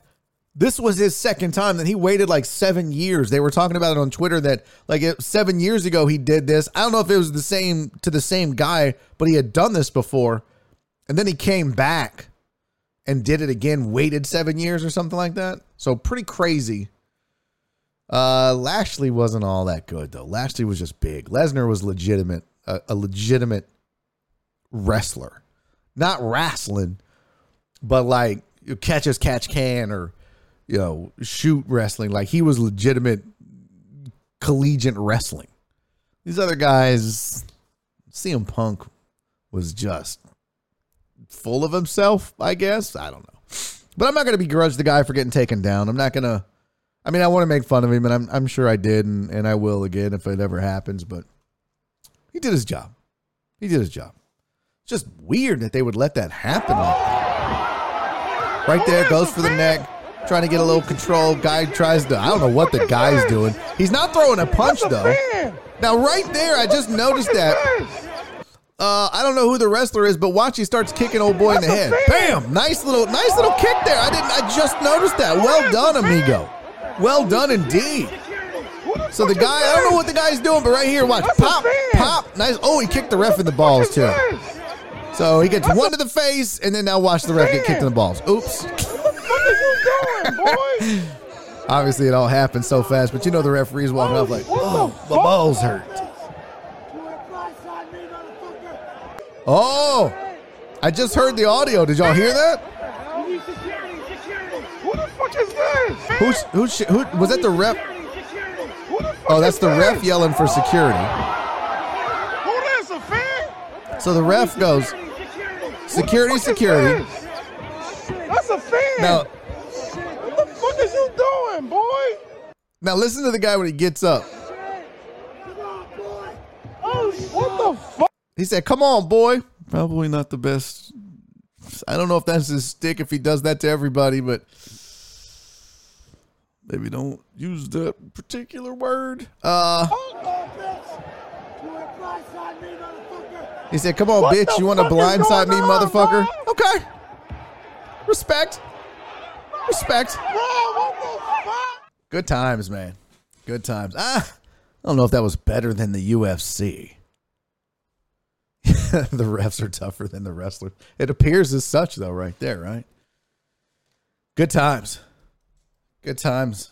this was his second time that he waited like seven years. They were talking about it on Twitter that like seven years ago he did this. I don't know if it was the same to the same guy, but he had done this before, and then he came back and did it again. Waited seven years or something like that. So pretty crazy. Uh, Lashley wasn't all that good though. Lashley was just big. Lesnar was legitimate, a, a legitimate wrestler, not wrestling, but like catch as catch can or you know shoot wrestling. Like he was legitimate collegiate wrestling. These other guys CM Punk was just full of himself, I guess. I don't know. But I'm not going to begrudge the guy for getting taken down. I'm not going to. I mean, I want to make fun of him, and I'm, I'm sure I did, and, and I will again if it ever happens, but he did his job. He did his job. It's just weird that they would let that happen. Right there, goes for the neck, trying to get a little control. Guy tries to, I don't know what the guy's doing. He's not throwing a punch, though. Now, right there, I just noticed that. Uh, I don't know who the wrestler is, but watch he starts kicking old boy in the head. Bam! Nice little, nice little kick there. I didn't. I just noticed that. Well done, amigo. Well done indeed. So the guy, I don't know what the guy's doing, but right here, watch, pop, pop, nice. Oh, he kicked the ref in the balls too. So he gets one to the face, and then now watch the ref get kicked in the balls. Oops. Obviously, it all happened so fast, but you know the referee's walking off like, oh, my balls hurt. Oh, I just heard the audio. Did y'all hear that? Who the fuck is this? Who's sh- who was that? The ref? Oh, that's the ref yelling for security. Who this? A fan? So the ref goes, security, security. That's a fan. Now, what the fuck is you boy? now listen to the guy when he gets up. What the fuck? He said, "Come on, boy." Probably not the best. I don't know if that's his stick if he does that to everybody, but maybe don't use that particular word. Uh, he said, "Come on, What bitch. You want to blindside me, going on, motherfucker?" Okay. Respect. Respect. Good times, man. Good times. Ah, I don't know if that was better than the UFC. the refs are tougher than the wrestlers. It appears as such, though, right there, right? Good times. Good times.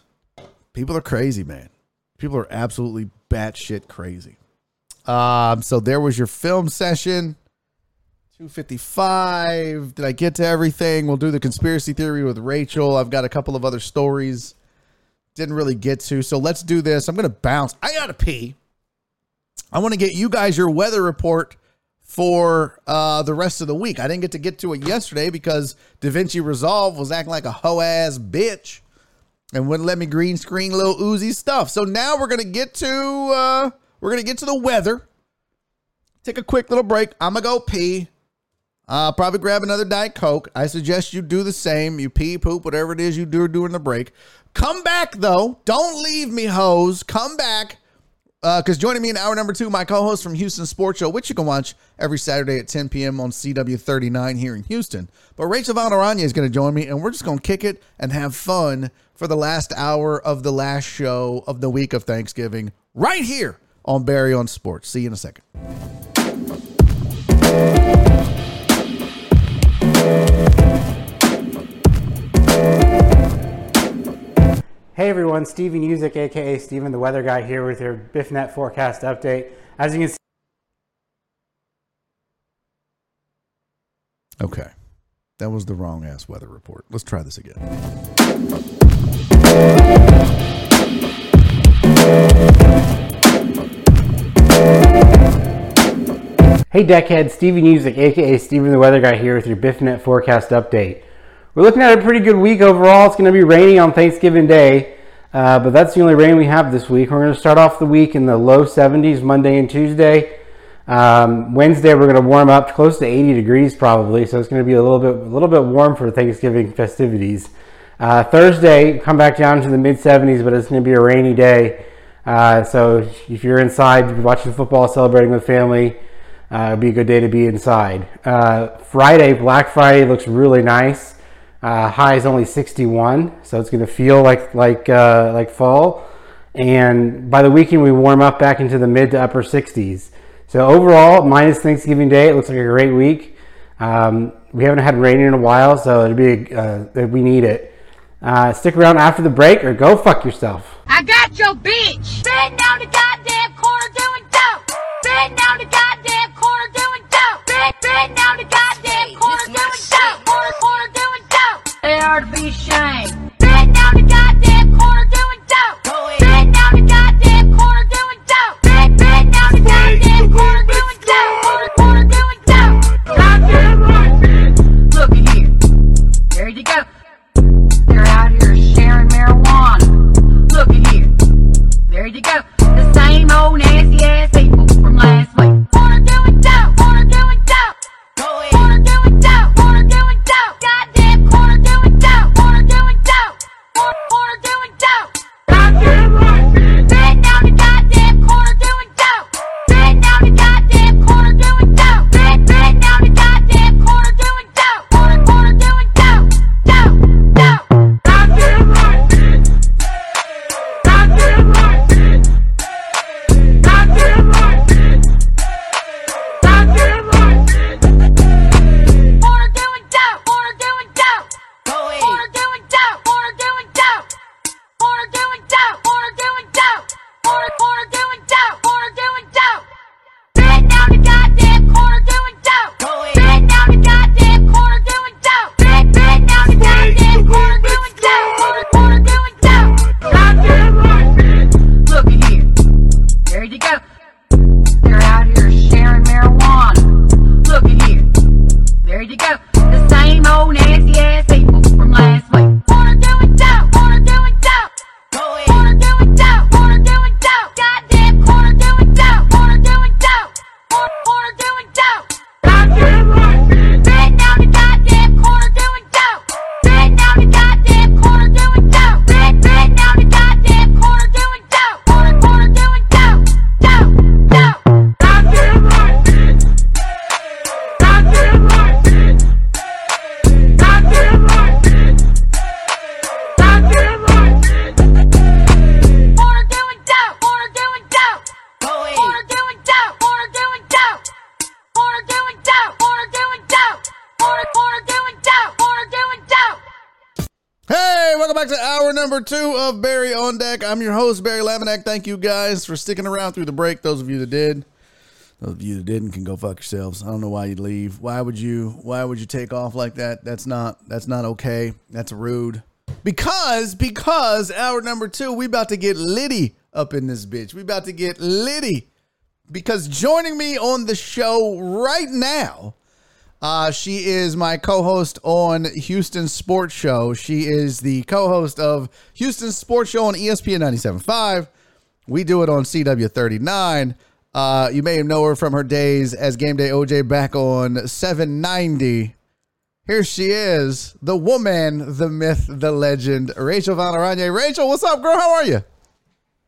People are crazy, man. People are absolutely batshit crazy. Um, so there was your film session. 255. Did I get to everything? We'll do the conspiracy theory with Rachel. I've got a couple of other stories. Didn't really get to. So let's do this. I'm going to bounce. I got to pee. I want to get you guys your weather report for uh, the rest of the week. I didn't get to get to it yesterday because DaVinci Resolve was acting like a hoe ass bitch and wouldn't let me green screen little oozy stuff. So now we're gonna get to uh, we're gonna get to the weather. Take a quick little break. I'm gonna go pee. Uh, probably grab another Diet Coke. I suggest you do the same. You pee, poop, whatever it is you do during the break. Come back though. Don't leave me, hoes. Come back. Uh, because joining me in hour number two, my co-host from Houston Sports Show, which you can watch every Saturday at 10 p.m. on CW39 here in Houston. But Rachel Valderrania is going to join me, and we're just going to kick it and have fun for the last hour of the last show of the week of Thanksgiving, right here on Barry on Sports. See you in a second. Hey everyone, Steven Music, aka Steven the Weather Guy, here with your BiffNet forecast update. As you can see, Okay. That was the wrong ass weather report. Let's try this again. hey deckhead, Steven Music, aka Steven the Weather Guy, here with your BiffNet forecast update. We're looking at a pretty good week overall. It's going to be rainy on Thanksgiving Day, uh, but that's the only rain we have this week. We're going to start off the week in the low 70s Monday and Tuesday. Um, Wednesday we're going to warm up close to 80 degrees probably, so it's going to be a little bit a little bit warm for Thanksgiving festivities. Uh, Thursday come back down to the mid 70s, but it's going to be a rainy day. Uh, so if you're inside watching football, celebrating with family, uh, it'd be a good day to be inside. Uh, Friday, Black Friday looks really nice. Uh, high is only 61, so it's going to feel like like uh, like fall. And by the weekend, we warm up back into the mid to upper 60s. So overall, minus Thanksgiving Day, it looks like a great week. Um, we haven't had rain in a while, so it'd be uh, we need it. Uh, stick around after the break, or go fuck yourself. I got your bitch. Sitting down the goddamn corner doing dope. Sitting down the goddamn corner doing dope. Sit, sitting down the goddamn corner doing dope. Corner, corner to be shamed. Thank you guys for sticking around through the break. Those of you that did. Those of you that didn't can go fuck yourselves. I don't know why you'd leave. Why would you why would you take off like that? That's not that's not okay. That's rude. Because because hour number two, we about to get litty up in this bitch. We about to get litty. Because joining me on the show right now, uh, she is my co-host on Houston Sports Show. She is the co-host of Houston Sports Show on ESPN 97.5. We do it on CW39. Uh, you may know her from her days as Game Day OJ back on 790. Here she is, the woman, the myth, the legend, Rachel Valeranye. Rachel, what's up, girl? How are you?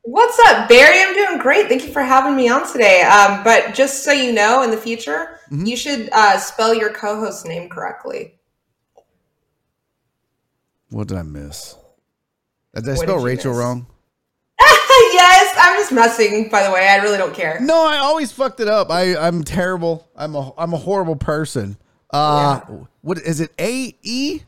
What's up, Barry? I'm doing great. Thank you for having me on today. Um, but just so you know, in the future, Mm-hmm. you should uh, spell your co host's name correctly. What did I miss? Did I What spell did Rachel miss? wrong? yes, I'm just messing. By the way, I really don't care. No, I always fucked it up. I I'm terrible. I'm a I'm a horrible person. Uh, what is it? A E?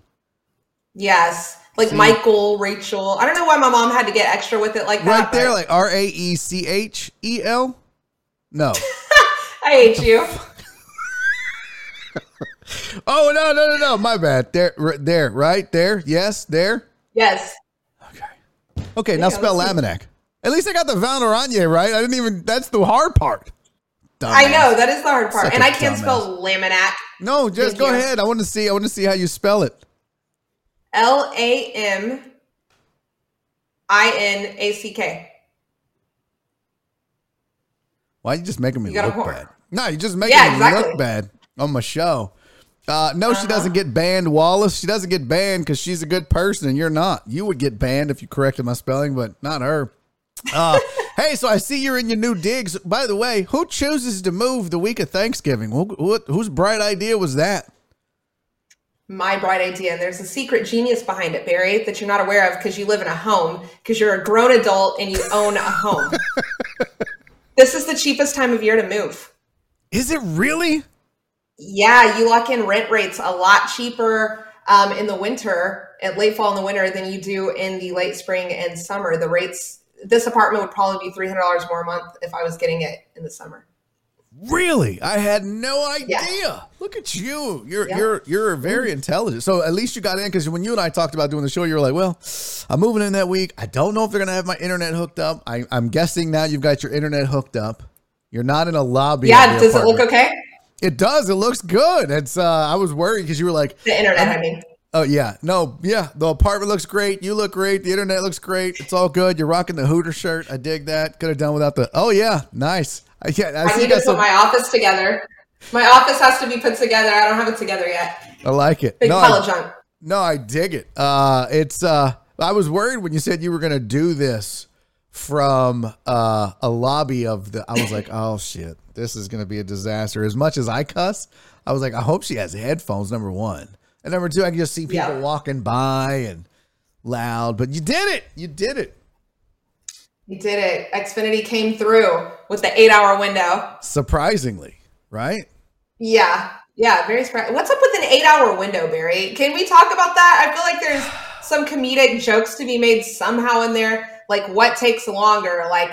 Yes, like Michael, Rachel. I don't know why my mom had to get extra with it like that. Right there, but like R A E C H E L. No. I hate you. oh no no no no! My bad. There right there right there. Yes there. Yes. Okay, Okay, now spell. Laminack. At least I got the Valeranye right. I didn't even. That's the hard part. I know that is the hard part, Such and I can't spell Laminack. No, just Thank go you. ahead. I want to see. I want to see how you spell it. L A M I N A C K. Why are you just making me You got a look bad? No, you're just making Yeah, me exactly. look bad on my show. Uh, no, Uh-huh. she doesn't get banned, Wallace. She doesn't get banned because she's a good person and you're not. You would get banned if you corrected my spelling, but not her. Uh, hey, so I see you're in your new digs. By the way, who chooses to move the week of Thanksgiving? Who, who, whose bright idea was that? My bright idea, and there's a secret genius behind it, Barry, that you're not aware of because you live in a home, because you're a grown adult and you own a home. this is the cheapest time of year to move. Is it really? Yeah, you lock in rent rates a lot cheaper um, in the winter, at late fall in the winter, than you do in the late spring and summer. The rates, this apartment would probably be $300 more a month if I was getting it in the summer. Really? I had no idea. Yeah. Look at you. You're Yeah. you're you're very intelligent. So at least you got in because when you and I talked about doing the show, you were like, "Well, I'm moving in that week. I don't know if they're gonna have my internet hooked up. I, I'm guessing now you've got your internet hooked up. You're not in a lobby. Yeah, does it look okay? It does. It looks good. It's. uh I was worried because you were like, The internet, I mean. "Oh yeah, no, yeah. The apartment looks great. You look great. The internet looks great. It's all good. You're rocking the Hooter shirt. I dig that. Could have done without the. Oh yeah, nice. I, yeah, I, I need to put some. my office together. My office has to be put together. I don't have it together yet. I like it. Big No, pile I- of junk. No, I dig it. Uh, it's. Uh, I was worried when you said you were going to do this from uh, a lobby of the. I was like, oh shit, this is going to be a disaster. As much as I cuss, I was like, I hope she has headphones. Number one, and number two, I can just see people Yeah. walking by and loud. But you did it. You did it. You did it. Xfinity came through with the eight hour window. Surprisingly, right? Yeah. Yeah. Very surprising. What's up with an eight hour window, Barry? Can we talk about that? I feel like there's some comedic jokes to be made somehow in there. Like, what takes longer? Like,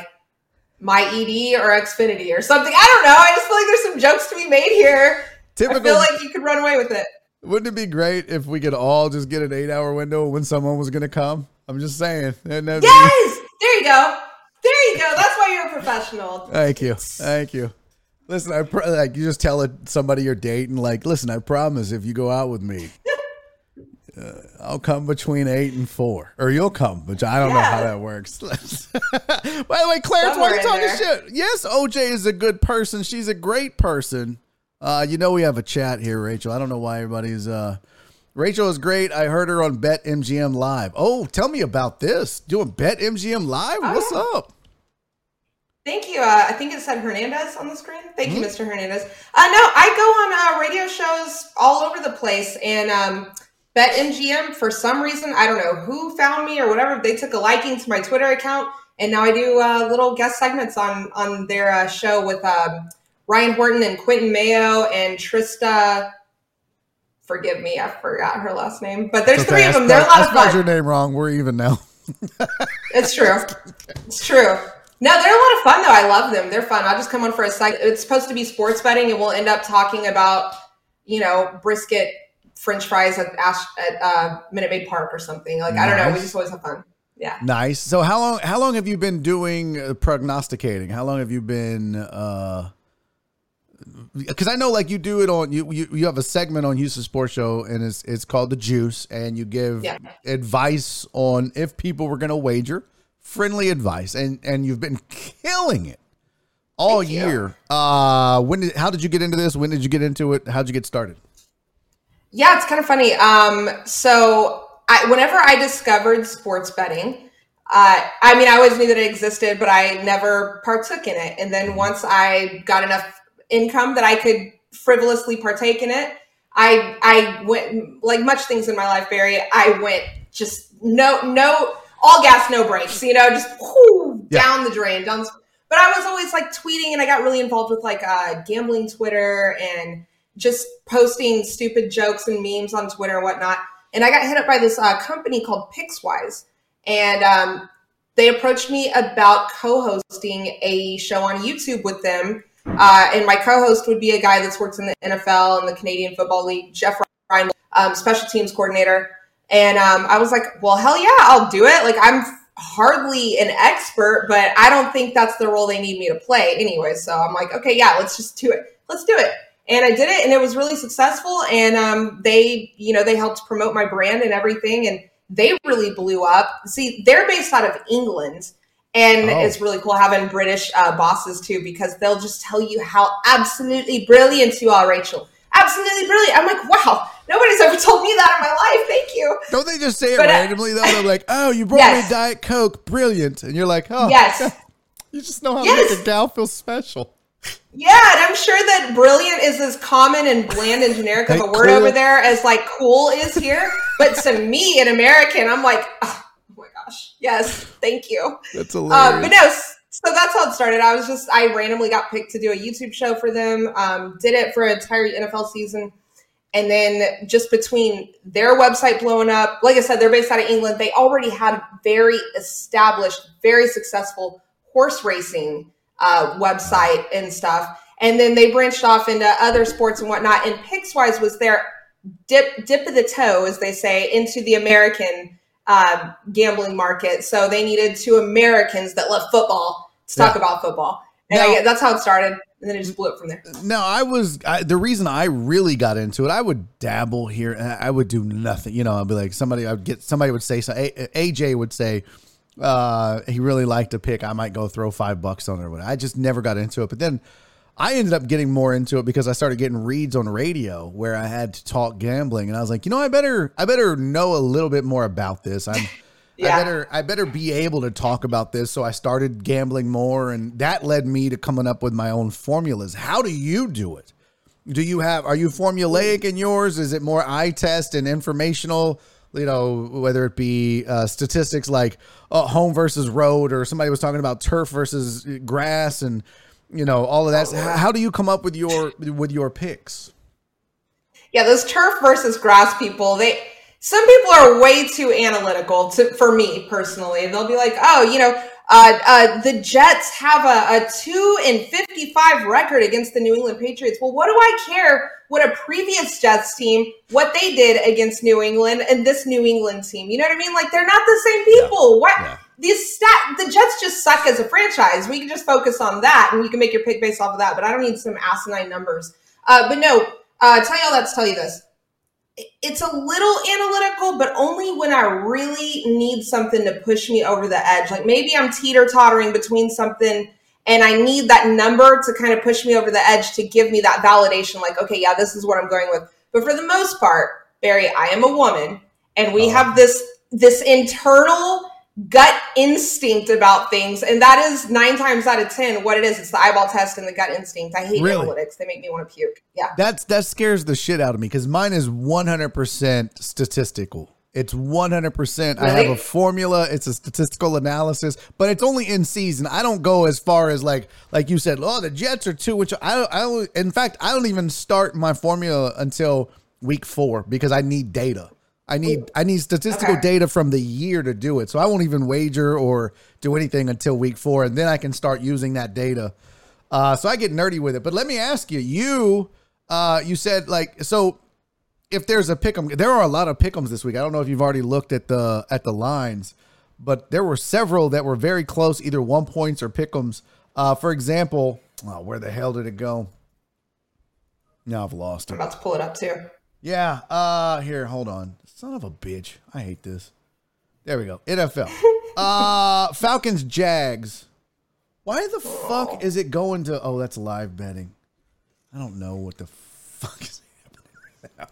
my ED or Xfinity or something? I don't know. I just feel like there's some jokes to be made here. I feel like you could run away with it. Wouldn't it be great if we could all just get an eight-hour window when someone was going to come? I'm just saying. Yes! There you go. There you go. That's why you're a professional. Thank you. Thank you. Listen, I pr- like you just tell somebody you're dating, like, listen, I promise if you go out with me, uh, I'll come between eight and four, or you'll come, but I don't know how that works. By the way, Clarence, why are you talking there. shit? Yes, OJ is a good person. She's a great person. Uh, you know we have a chat here, Rachel. I don't know why everybody's. Uh, Rachel is great. I heard her on Bet MGM Live. Oh, tell me about this. Doing Bet MGM Live? Oh, What's yeah. up? Thank you. Uh, I think it said Hernandez on the screen. Thank you, Mr. Hernandez. Uh, no, I go on uh, radio shows all over the place, and um, BetMGM for some reason I don't know who found me or whatever. They took a liking to my Twitter account, and now I do uh, little guest segments on on their uh, show with um, Ryan Horton and Quentin Mayo and Trista. Forgive me, I forgot her last name, but there's It's three of them. They're a lot I of fun. your name wrong. We're even now. It's true. It's true. No, they're a lot of fun though. I love them. They're fun. I'll just come on for a second. It's supposed to be sports betting, and we'll end up talking about, you know, brisket, French fries at Ash, at uh, Minute Maid Park or something. Like I don't know. We just always have fun. Yeah. Nice. So how long how long have you been doing uh, prognosticating? How long have you been uh because I know like you do it on you, you you have a segment on Houston Sports Show and it's it's called The Juice and you give Yeah. advice on if people were going to wager, friendly advice and and you've been killing it all Thank you. year. Uh when did how did you get into this? When did you get into it? How'd you get started? Yeah, it's kind of funny. Um, so I, whenever I discovered sports betting, uh, I mean, I always knew that it existed, but I never partook in it. And then once I got enough income that I could frivolously partake in it, I I went like much things in my life, Barry. I went just no no all gas, no brakes. You know, just whoo, Yeah. down the drain, down. the- But I was always like tweeting, and I got really involved with like uh, gambling Twitter and just posting stupid jokes and memes on Twitter and whatnot. And I got hit up by this uh, company called Pickswise, and um, they approached me about co-hosting a show on YouTube with them. Uh, and my co-host would be a guy that's worked in the NFL and the Canadian Football League, Jeff Ryan, um, special teams coordinator. And um, I was like, well, hell yeah, I'll do it. Like I'm hardly an expert, but I don't think that's the role they need me to play anyway. So I'm like, okay, yeah, let's just do it. Let's do it. And I did it, and it was really successful. And um, they, you know, they helped promote my brand and everything, and they really blew up. See, they're based out of England, and Oh. it's really cool having British uh, bosses too, because they'll just tell you how absolutely brilliant you are, Rachel. Absolutely brilliant. I'm like, wow, nobody's ever told me that in my life. Thank you. Don't they just say it But, uh, randomly though? They're like, "Oh, you brought Yes. me Diet Coke, brilliant," and you're like, "Oh, Yes. you just know how Yes. to make a gal feel special." Yeah, and I'm sure that brilliant is as common and bland and generic of a word cool. over there as like cool is here. But to me, an American, I'm like, oh gosh, yes, thank you. That's Uh, hilarious. but no, so that's how it started. I was just, I randomly got picked to do a YouTube show for them, um, did it for an entire NFL season. And then just between their website blowing up, like I said, they're based out of England. They already had a very established, very successful horse racing uh, website and stuff. And then they branched off into other sports and whatnot. And Pickswise was their dip dip of the toe, as they say, into the American uh, gambling market. So they needed two Americans that love football to talk Yeah. about football. And Now- I, that's how it started. And then it just blew up from there. No, I was I, the reason I really got into it. I would dabble here. and I would do nothing. You know, I'd be like somebody. I'd get somebody would say. A- AJ would say uh, he really liked to pick. I might go throw five bucks on it. or whatever. I just never got into it. But then I ended up getting more into it because I started getting reads on radio where I had to talk gambling, and I was like, you know, I better I better know a little bit more about this. I'm. I better I better be able to talk about this. So I started gambling more and that led me to coming up with my own formulas. How do you do it? Do you have are you formulaic in yours? Is it more eye test and informational? You know, whether it be uh, statistics like uh, home versus road, or somebody was talking about turf versus grass, and you know all of that. How, how do you come up with your with your picks? Yeah, those turf versus grass people, they some people are way too analytical to for me personally. They'll be like, oh, you know, uh, uh, the Jets have a, a two and fifty-five record against the New England Patriots. Well, what do I care what a previous Jets team what they did against New England and this New England team? You know what I mean? Like they're not the same people. What Yeah. These stat the Jets just suck as a franchise. We can just focus on that, and you can make your pick based off of that. But I don't need some asinine numbers. Uh, but no, uh, tell you all that to tell you this it's a little analytical, but only when I really need something to push me over the edge. Like maybe I'm teeter tottering between something and I need that number to kind of push me over the edge to give me that validation like, okay, yeah, this is what I'm going with. But for the most part, Barry, I am a woman and we have this this internal gut instinct about things and that is 9 times out of 10 what it is it's the eyeball test and the gut instinct i hate Really? analytics they make me want to puke yeah That's that scares the shit out of me because mine is 100% statistical. It's 100%. I have a formula. It's a statistical analysis, but it's only in season. I don't go as far as like like you said. Oh, the Jets are two. Which I I in fact I don't even start my formula until week four because I need data. I need I need statistical Okay. data from the year to do it. So I won't even wager or do anything until week four, and then I can start using that data. Uh, so I get nerdy with it. But let me ask you, you uh, you said like so if there's a pick'em, there are a lot of pick'ems this week. I don't know if you've already looked at the at the lines, but there were several that were very close, either one points or pick'ems. Uh, for example, oh, where the hell did it go? Now I've lost it. I'm about to pull it up too. Yeah. Uh here, hold on. Son of a bitch. I hate this. There we go. NFL. uh Falcons Jags. Why the fuck is it going to Oh, that's live betting. I don't know what the fuck is happening right now.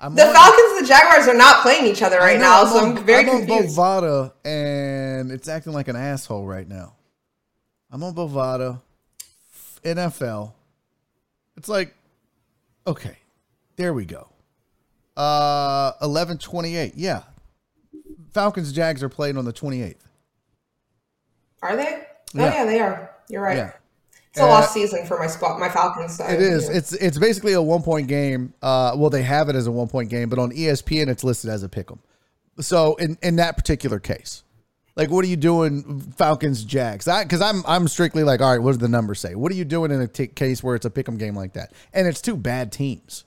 I'm The on- Falcons and the Jaguars are not playing each other right know, now, so on- I'm very I'm confused. on Bovada and it's acting like an asshole right now. I'm on Bovada, NFL. It's like, okay, there we go. Uh, eleven twenty eight. Yeah, Falcons Jags are playing on the twenty eighth. Are they? Yeah. Oh yeah, they are. You're right. Yeah. It's a Uh, lost season for my squad, my Falcons. So, It is. yeah. It's it's basically a one point game. Uh, well, they have it as a one point game, but on ESPN it's listed as a pick 'em. So in in that particular case, like, what are you doing, Falcons Jags? I because I'm I'm strictly like, all right, what does the number say? What are you doing in a t- case where it's a pick 'em game like that, and it's two bad teams?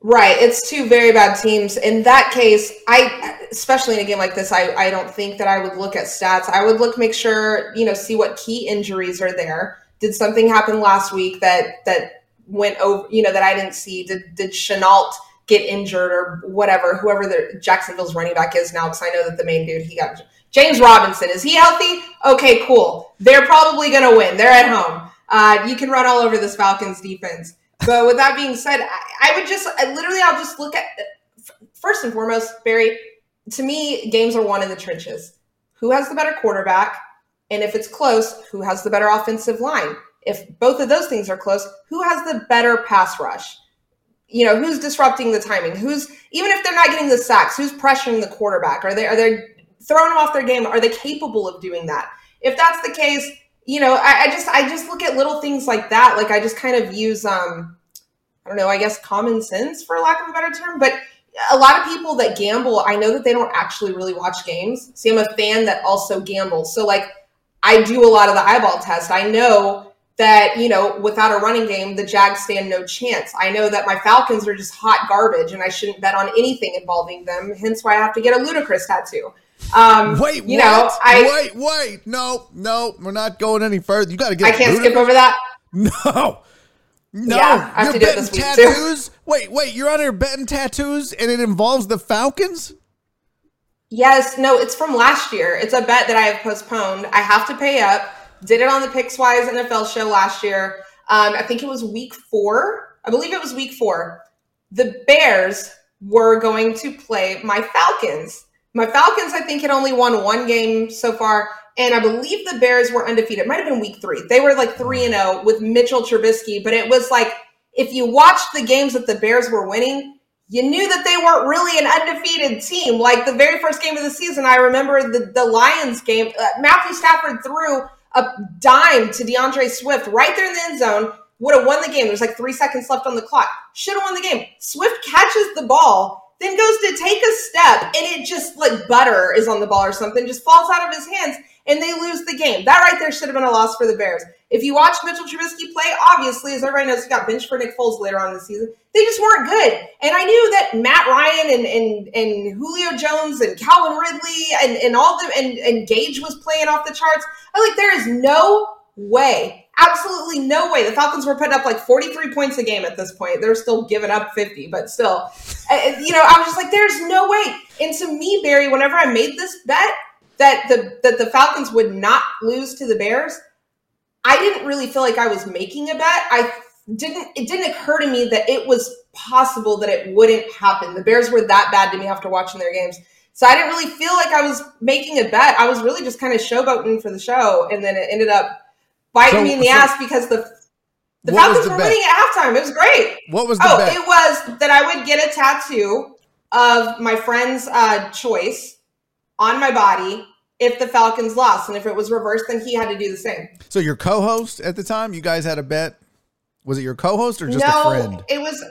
Right, it's two very bad teams. In that case, I especially in a game like this, I, I don't think that I would look at stats. I would look make sure, you know, see what key injuries are there. Did something happen last week that that went over, you know, that I didn't see? Did did Chenault get injured or whatever, whoever the Jacksonville's running back is now, because I know that the main dude he got James Robinson. Is he healthy? Okay, cool. They're probably gonna win. They're at home. Uh, you can run all over this Falcons defense. But with that being said, I, I would just I, literally I'll just look at first and foremost, Barry. To me, games are won in the trenches. Who has the better quarterback? And if it's close, who has the better offensive line? If both of those things are close, who has the better pass rush? You know, who's disrupting the timing? Who's even if they're not getting the sacks, who's pressuring the quarterback? Are they are they throwing them off their game? Are they capable of doing that? If that's the case, you know, I, I just I just look at little things like that. Like I just kind of use um I don't know, I guess common sense for lack of a better term, but a lot of people that gamble, I know that they don't actually really watch games. See, I'm a fan that also gambles. So like I do a lot of the eyeball test. I know that, you know, without a running game, the Jags stand no chance. I know that my Falcons are just hot garbage and I shouldn't bet on anything involving them, hence why I have to get a ludicrous tattoo. Um, Wait, you what? know, I wait, wait, no, no, we're not going any further. You got to get. I can't skip over that. No. No, Yeah, I have you're to do it betting this week, too. tattoos. Wait, wait, you're on here betting tattoos, and it involves the Falcons. Yes, no, it's from last year. It's a bet that I have postponed. I have to pay up. Did it on the Pickswise NFL show last year. Um, I think it was week four. I believe it was week four. The Bears were going to play my Falcons. My Falcons, I think, had only won one game so far, and I believe the Bears were undefeated. It might have been week three. They were like three and zero with Mitchell Trubisky, but it was like if you watched the games that the Bears were winning, you knew that they weren't really an undefeated team. Like the very first game of the season, I remember the, the Lions game. Uh, Matthew Stafford threw a dime to DeAndre Swift right there in the end zone. Would have won the game. There's like three seconds left on the clock. Should have won the game. Swift catches the ball, then goes to take a step, and it just like butter is on the ball or something, just falls out of his hands, and they lose the game. That right there should have been a loss for the Bears. If you watch Mitchell Trubisky play, obviously, as everybody knows, he got benched for Nick Foles later on in the season. They just weren't good. And I knew that Matt Ryan and and, and Julio Jones and Calvin Ridley and, and all them and, and Gage was playing off the charts. I'm like, there is no way, absolutely no way. The Falcons were putting up like 43 points a game at this point. They're still giving up 50, but still, you know, I was just like, there's no way. And to me, Barry, whenever I made this bet that the that the Falcons would not lose to the Bears, I didn't really feel like I was making a bet. I didn't it didn't occur to me that it was possible that it wouldn't happen. The Bears were that bad to me after watching their games. So I didn't really feel like I was making a bet. I was really just kind of showboating for the show and then it ended up biting So- me in the so- ass because the the What Falcons the were bet? winning at halftime. It was great. What was the Oh, bet? it was that I would get a tattoo of my friend's uh, choice on my body if the Falcons lost, and if it was reversed, then he had to do the same. so your co-host at the time, you guys had a bet. Was it your co-host or just no, a friend? it was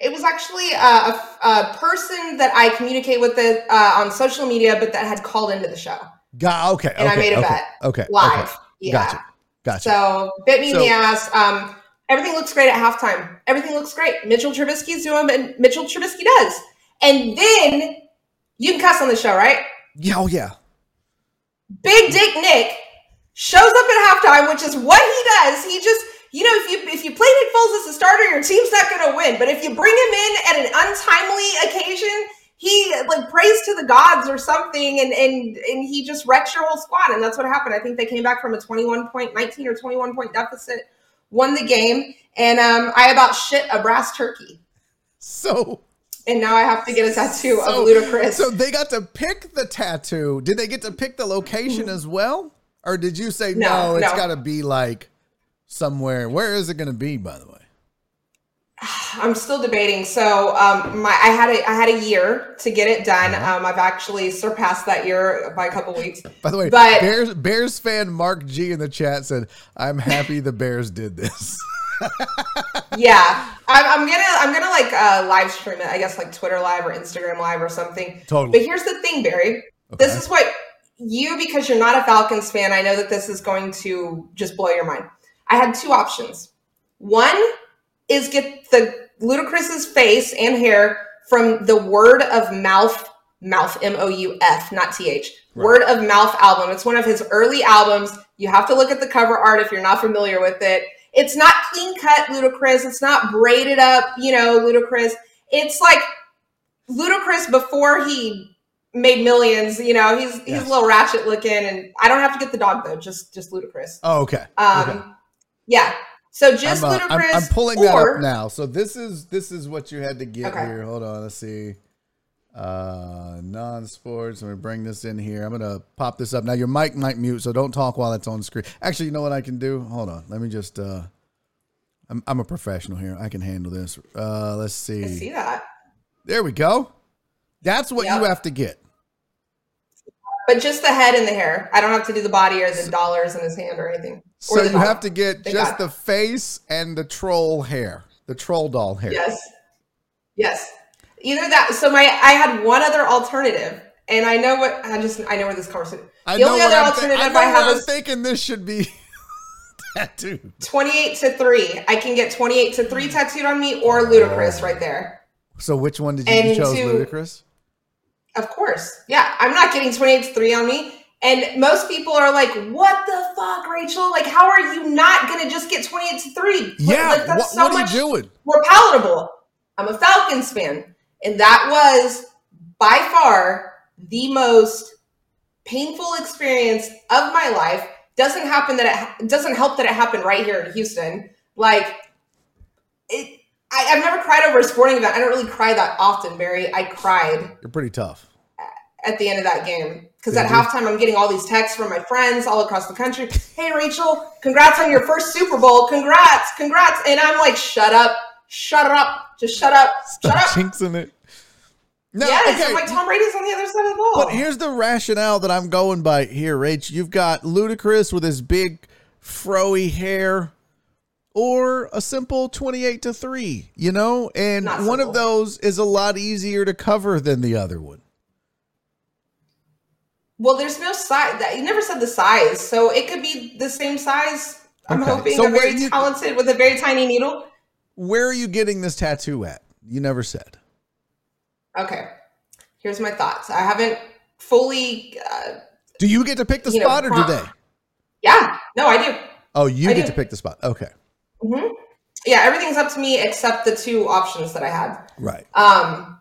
It was actually a, a, a person that I communicate with it, uh, on social media, but that had called into the show. Got okay. And I made a okay, bet Okay. live. Okay. Yeah. Gotcha. Gotcha. So bit me in the ass. Um, everything looks great at halftime. Everything looks great. Mitchell Trubisky's doing, and Mitchell Trubisky does. And then you can cuss on the show, right? yeah. Oh yeah. Big Dick Nick shows up at halftime, which is what he does. He just, you know, if you if you play Nick Foles as a starter, your team's not going to win. But if you bring him in at an untimely occasion, he like prays to the gods or something, and and and he just wrecks your whole squad. And that's what happened. I think they came back from a twenty-one point, nineteen or twenty-one point deficit, won the game, and um, I about shit a brass turkey. So And now I have to get a tattoo so, of Ludacris. So they got to pick the tattoo. Did they get to pick the location as well, or did you say no? No, it's no. got to be like somewhere. Where is it going to be? By the way. I'm still debating. So um, my I had a I had a year to get it done. Uh-huh. Um, I've actually surpassed that year by a couple weeks. By the way, But- Bears Bears fan Mark G in the chat said, "I'm happy the Bears did this." Yeah, I'm, I'm gonna I'm gonna like uh, live stream it. I guess like Twitter live or Instagram live or something. Totally. But here's the thing, Barry. This is what you because you're not a Falcons fan. I know that this is going to just blow your mind. I had two options. One is get the Ludacris's face and hair from the Word of Mouf Mouth M O U F, not T H. Word of Mouf album. It's one of his early albums. You have to look at the cover art if you're not familiar with it. It's not clean cut Ludacris. It's not braided up, you know, Ludacris. It's like Ludacris before he made millions. You know, he's he's Yes. a little ratchet looking, and I don't have to get the dog though. Just just Ludacris. Oh, okay. Um, okay. yeah. So just I'm, uh, I'm, I'm pulling or, that up now. So this is this is what you had to get Okay. here. Hold on, let's see. Uh, non-sports. Let me bring this in here. I'm gonna pop this up now. Your mic might mute, so don't talk while it's on screen. Actually, you know what I can do? Hold on. Let me just. Uh, I'm I'm a professional here. I can handle this. Uh, let's see. I see that. There we go. That's what Yep. you have to get. But just the head and the hair. I don't have to do the body or the dollars in his hand or anything. So or you have to get They just the face and the troll hair, the troll doll hair. Yes. Yes. Either that. So my I had one other alternative, and I know what I just I know where this conversation. I the only other I'm alternative I I, what have I'm is thinking this should be tattooed. twenty-eight to three. I can get twenty-eight to three tattooed on me or Ludacris oh. right there. So which one did you, you And chose? to- Ludacris. Of course. Yeah, I'm not getting 28 to 3 on me. And most people are like, what the fuck, Rachel? Like, how are you not going to just get 28 to 3? Yeah. Like, that's what so what are much you doing? more palatable. I'm a Falcons fan. And that was by far the most painful experience of my life. Doesn't happen that it, it doesn't help that it happened right here in Houston. Like, it, I, I've never cried over a sporting event. I don't really cry that often, Barry. I cried You're pretty tough. at the end of that game because at halftime I'm getting all these texts from my friends all across the country. Hey Rachel, congrats on your first Super Bowl. Congrats, congrats. And I'm like, shut up, shut up, just shut up, shut Stop up. jinxing it. No, yes, okay. I'm like Tom Brady's on the other side of the ball. But here's the rationale that I'm going by here, Rach. You've got Ludacris with his big froey hair or a simple 28 to 3, you know? And Not one of those is a lot easier to cover than the other one. well, there's no size. That you never said the size, so it could be the same size. I'm Okay, hoping so a very you- talented with a very tiny needle. Where are you getting this tattoo at? You never said. Okay, here's my thoughts. I haven't fully. Uh, Do you get to pick the You know, spot or do they? yeah, no, I do. Oh, you I get do. to pick the spot. Okay. Hmm Yeah, everything's up to me except the two options that I had. Right. Um,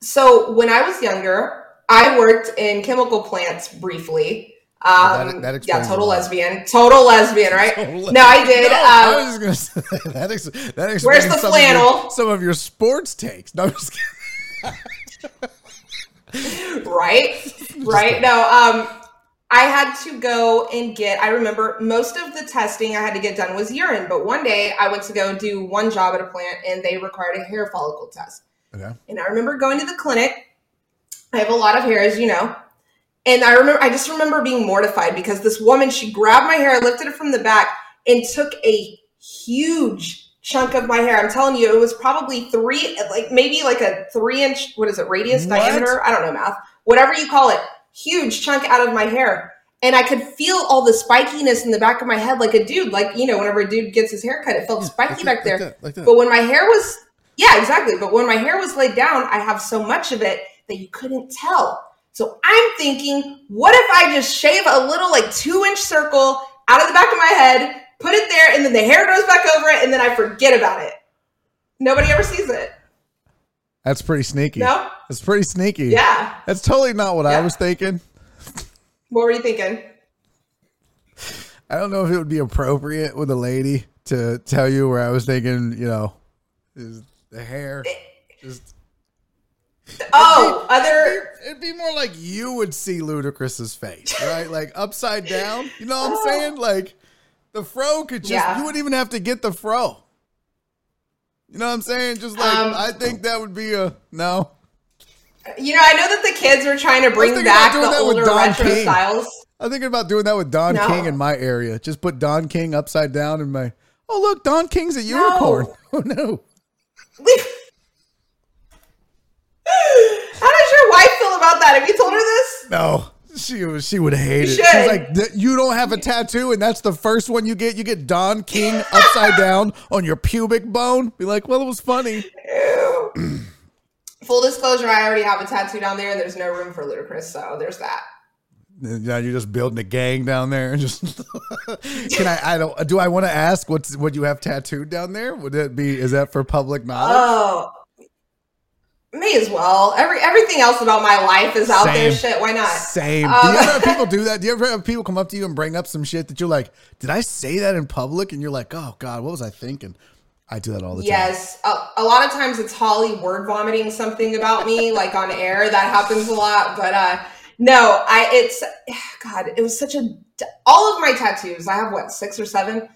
so when I was younger, I worked in chemical plants briefly. Um, that- that yeah, total lesbian, total lesbian, right? Total no, I did. No, um, I was just gonna say that. Ex- that explains Where's the some flannel? Of your, some of your sports takes. No, I'm just kidding. right right no um i had to go and get i remember most of the testing i had to get done was urine but one day i went to go do one job at a plant and they required a hair follicle test Okay. and i remember going to the clinic i have a lot of hair as you know and i remember i just remember being mortified because this woman she grabbed my hair lifted it from the back and took a huge chunk of my hair. I'm telling you, it was probably three, like maybe like a three inch, what is it, radius What? diameter? I don't know math. Whatever you call it, huge chunk out of my hair. And I could feel all the spikiness in the back of my head, like a dude, like, you know, whenever a dude gets his hair cut, it felt spiky like back that, there. like that, like that. But when my hair was, yeah, exactly. But when my hair was laid down, I have so much of it that you couldn't tell. So I'm thinking, what if I just shave a little like two inch circle out of the back of my head, put it there, and then the hair grows back over it, and then I forget about it. Nobody ever sees it. That's pretty sneaky. No? That's pretty sneaky. Yeah. That's totally not what I was thinking. What were you thinking? I don't know if it would be appropriate with a lady to tell you where I was thinking, you know, is the hair. Just, Oh, other. it'd be more like you would see Ludacris's face, right? Like upside down. You know what I'm saying? Like the fro could just, Yeah. you wouldn't even have to get the fro. You know what I'm saying? Just like, Um, I think that would be a no. You know, I know that the kids were trying to bring back the older retro King. styles. I'm thinking about doing that with Don No. King in my area. Just put Don King upside down in my. Oh look, Don King's a unicorn. Oh no. How does your wife feel about that? Have you told her this? No, she was. She would hate it. She's like, you don't have a tattoo, and that's the first one you get. You get Don King upside down on your pubic bone. Be like, well, it was funny. Full disclosure, I already have a tattoo down there, and there's no room for Ludacris, so there's that. Now you're just building a gang down there, and just can I? I don't. Do I want to ask what's what you have tattooed down there? Would it be? Is that for public knowledge? Oh, may as well. Every everything else about my life is out there. Shit, why not? Same. Um, do you ever have people do that? Do you ever have people come up to you and bring up some shit that you're like, did I say that in public? And you're like, oh God, what was I thinking? I do that all the time. Yes, a, a lot of times it's Holly word vomiting something about me, like on air. That happens a lot, but uh, no, I it's God. It was such a all of my tattoos. I have what six or seven.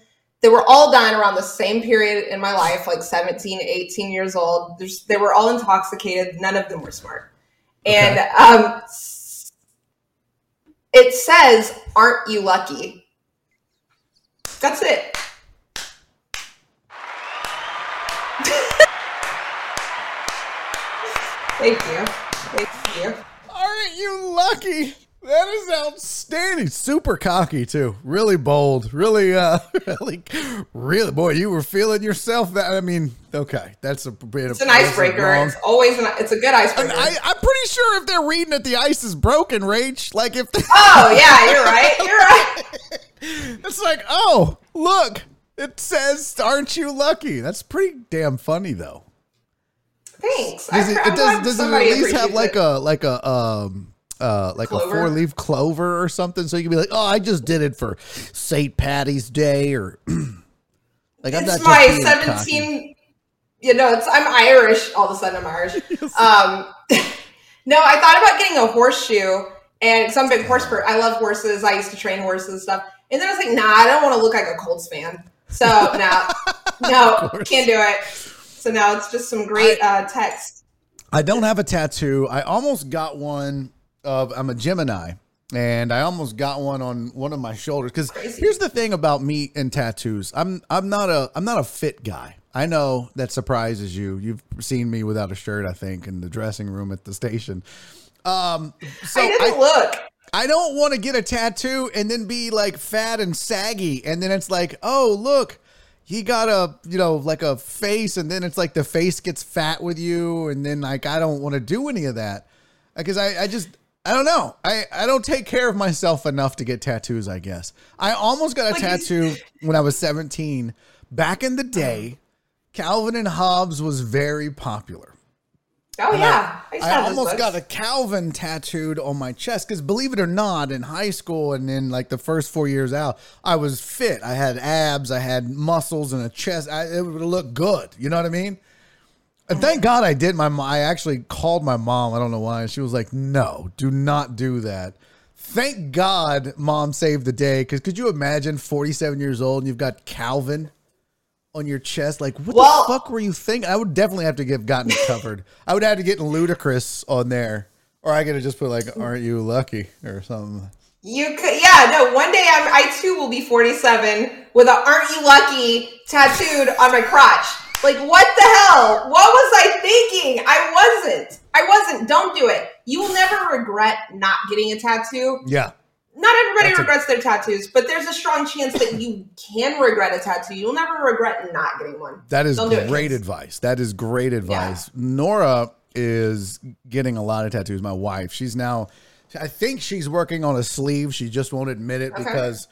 They were all done around the same period in my life, like 17, 18 years old. There's, they were all intoxicated. None of them were smart. And um, it says, "Aren't you lucky?" That's it. Thank you. Thank you. Aren't you lucky? That is outstanding. Super cocky too. Really bold. Really, uh, really, really. Boy, you were feeling yourself. That I mean, okay, that's a bit. It's an icebreaker. It's always an. It's a good icebreaker. I, I'm pretty sure if they're reading it, the ice is broken. Rach, like if They, oh yeah, you're right. You're right. it's like, oh, look, it says, "Aren't you lucky?" That's pretty damn funny though. Thanks. Does it, I'm it does, does it at least have like it. a like a um uh like a four leaf clover or something? So you can be like, oh, I just did it for St. Patty's Day or like I'm not It's just my 17. You know, it's I'm Irish. All of a sudden, I'm Irish. Um, no, I thought about getting a horseshoe, and because I'm a big horse person, I love horses. I used to train horses and stuff. And then I was like, nah, I don't want to look like a Colts fan. So no, no, can't do it. So now it's just some great uh, text. I don't have a tattoo. I almost got one of I'm a Gemini. And I almost got one on one of my shoulders because here's the thing about me and tattoos. I'm I'm not a I'm not a fit guy. I know that surprises you. You've seen me without a shirt, I think, in the dressing room at the station. Um, so I didn't look. I don't want to get a tattoo and then be like fat and saggy. And then it's like, oh, look, he got a, you know, like a face. And then it's like the face gets fat with you. And then like, I don't want to do any of that because I, I just, I don't know. I, I don't take care of myself enough to get tattoos, I guess. I almost got a Like- tattoo when I was 17. Back in the day, Calvin and Hobbes was very popular. Oh yeah, I, to I almost got a Calvin tattooed on my chest because believe it or not, in high school and in like the first four years out, I was fit. I had abs, I had muscles and a chest. I, it would look good. You know what I mean? And thank God I did. My I actually called my mom. I don't know why. She was like, "No, do not do that." Thank God, mom saved the day. Because could you imagine, forty-seven years old, and you've got Calvin on your chest? Like, what Well- the fuck were you thinking? I would definitely have to get gotten it covered. I would have to get Ludacris on there, or I could have just put like, "Aren't you lucky?" or something. You could, yeah, no. One day I'm, I too will be 47 with a "Aren't you lucky?" tattooed on my crotch. Like, what the hell? What was I thinking? I wasn't. I wasn't. Don't do it. You will never regret not getting a tattoo. Yeah. Not everybody That's a- regrets their tattoos, but there's a strong chance that you can regret a tattoo. You'll never regret not getting one. That is do it, great advice. That is great advice. Nora is getting a lot of tattoos. My wife, she's now, I think she's working on a sleeve. She just won't admit it Okay. because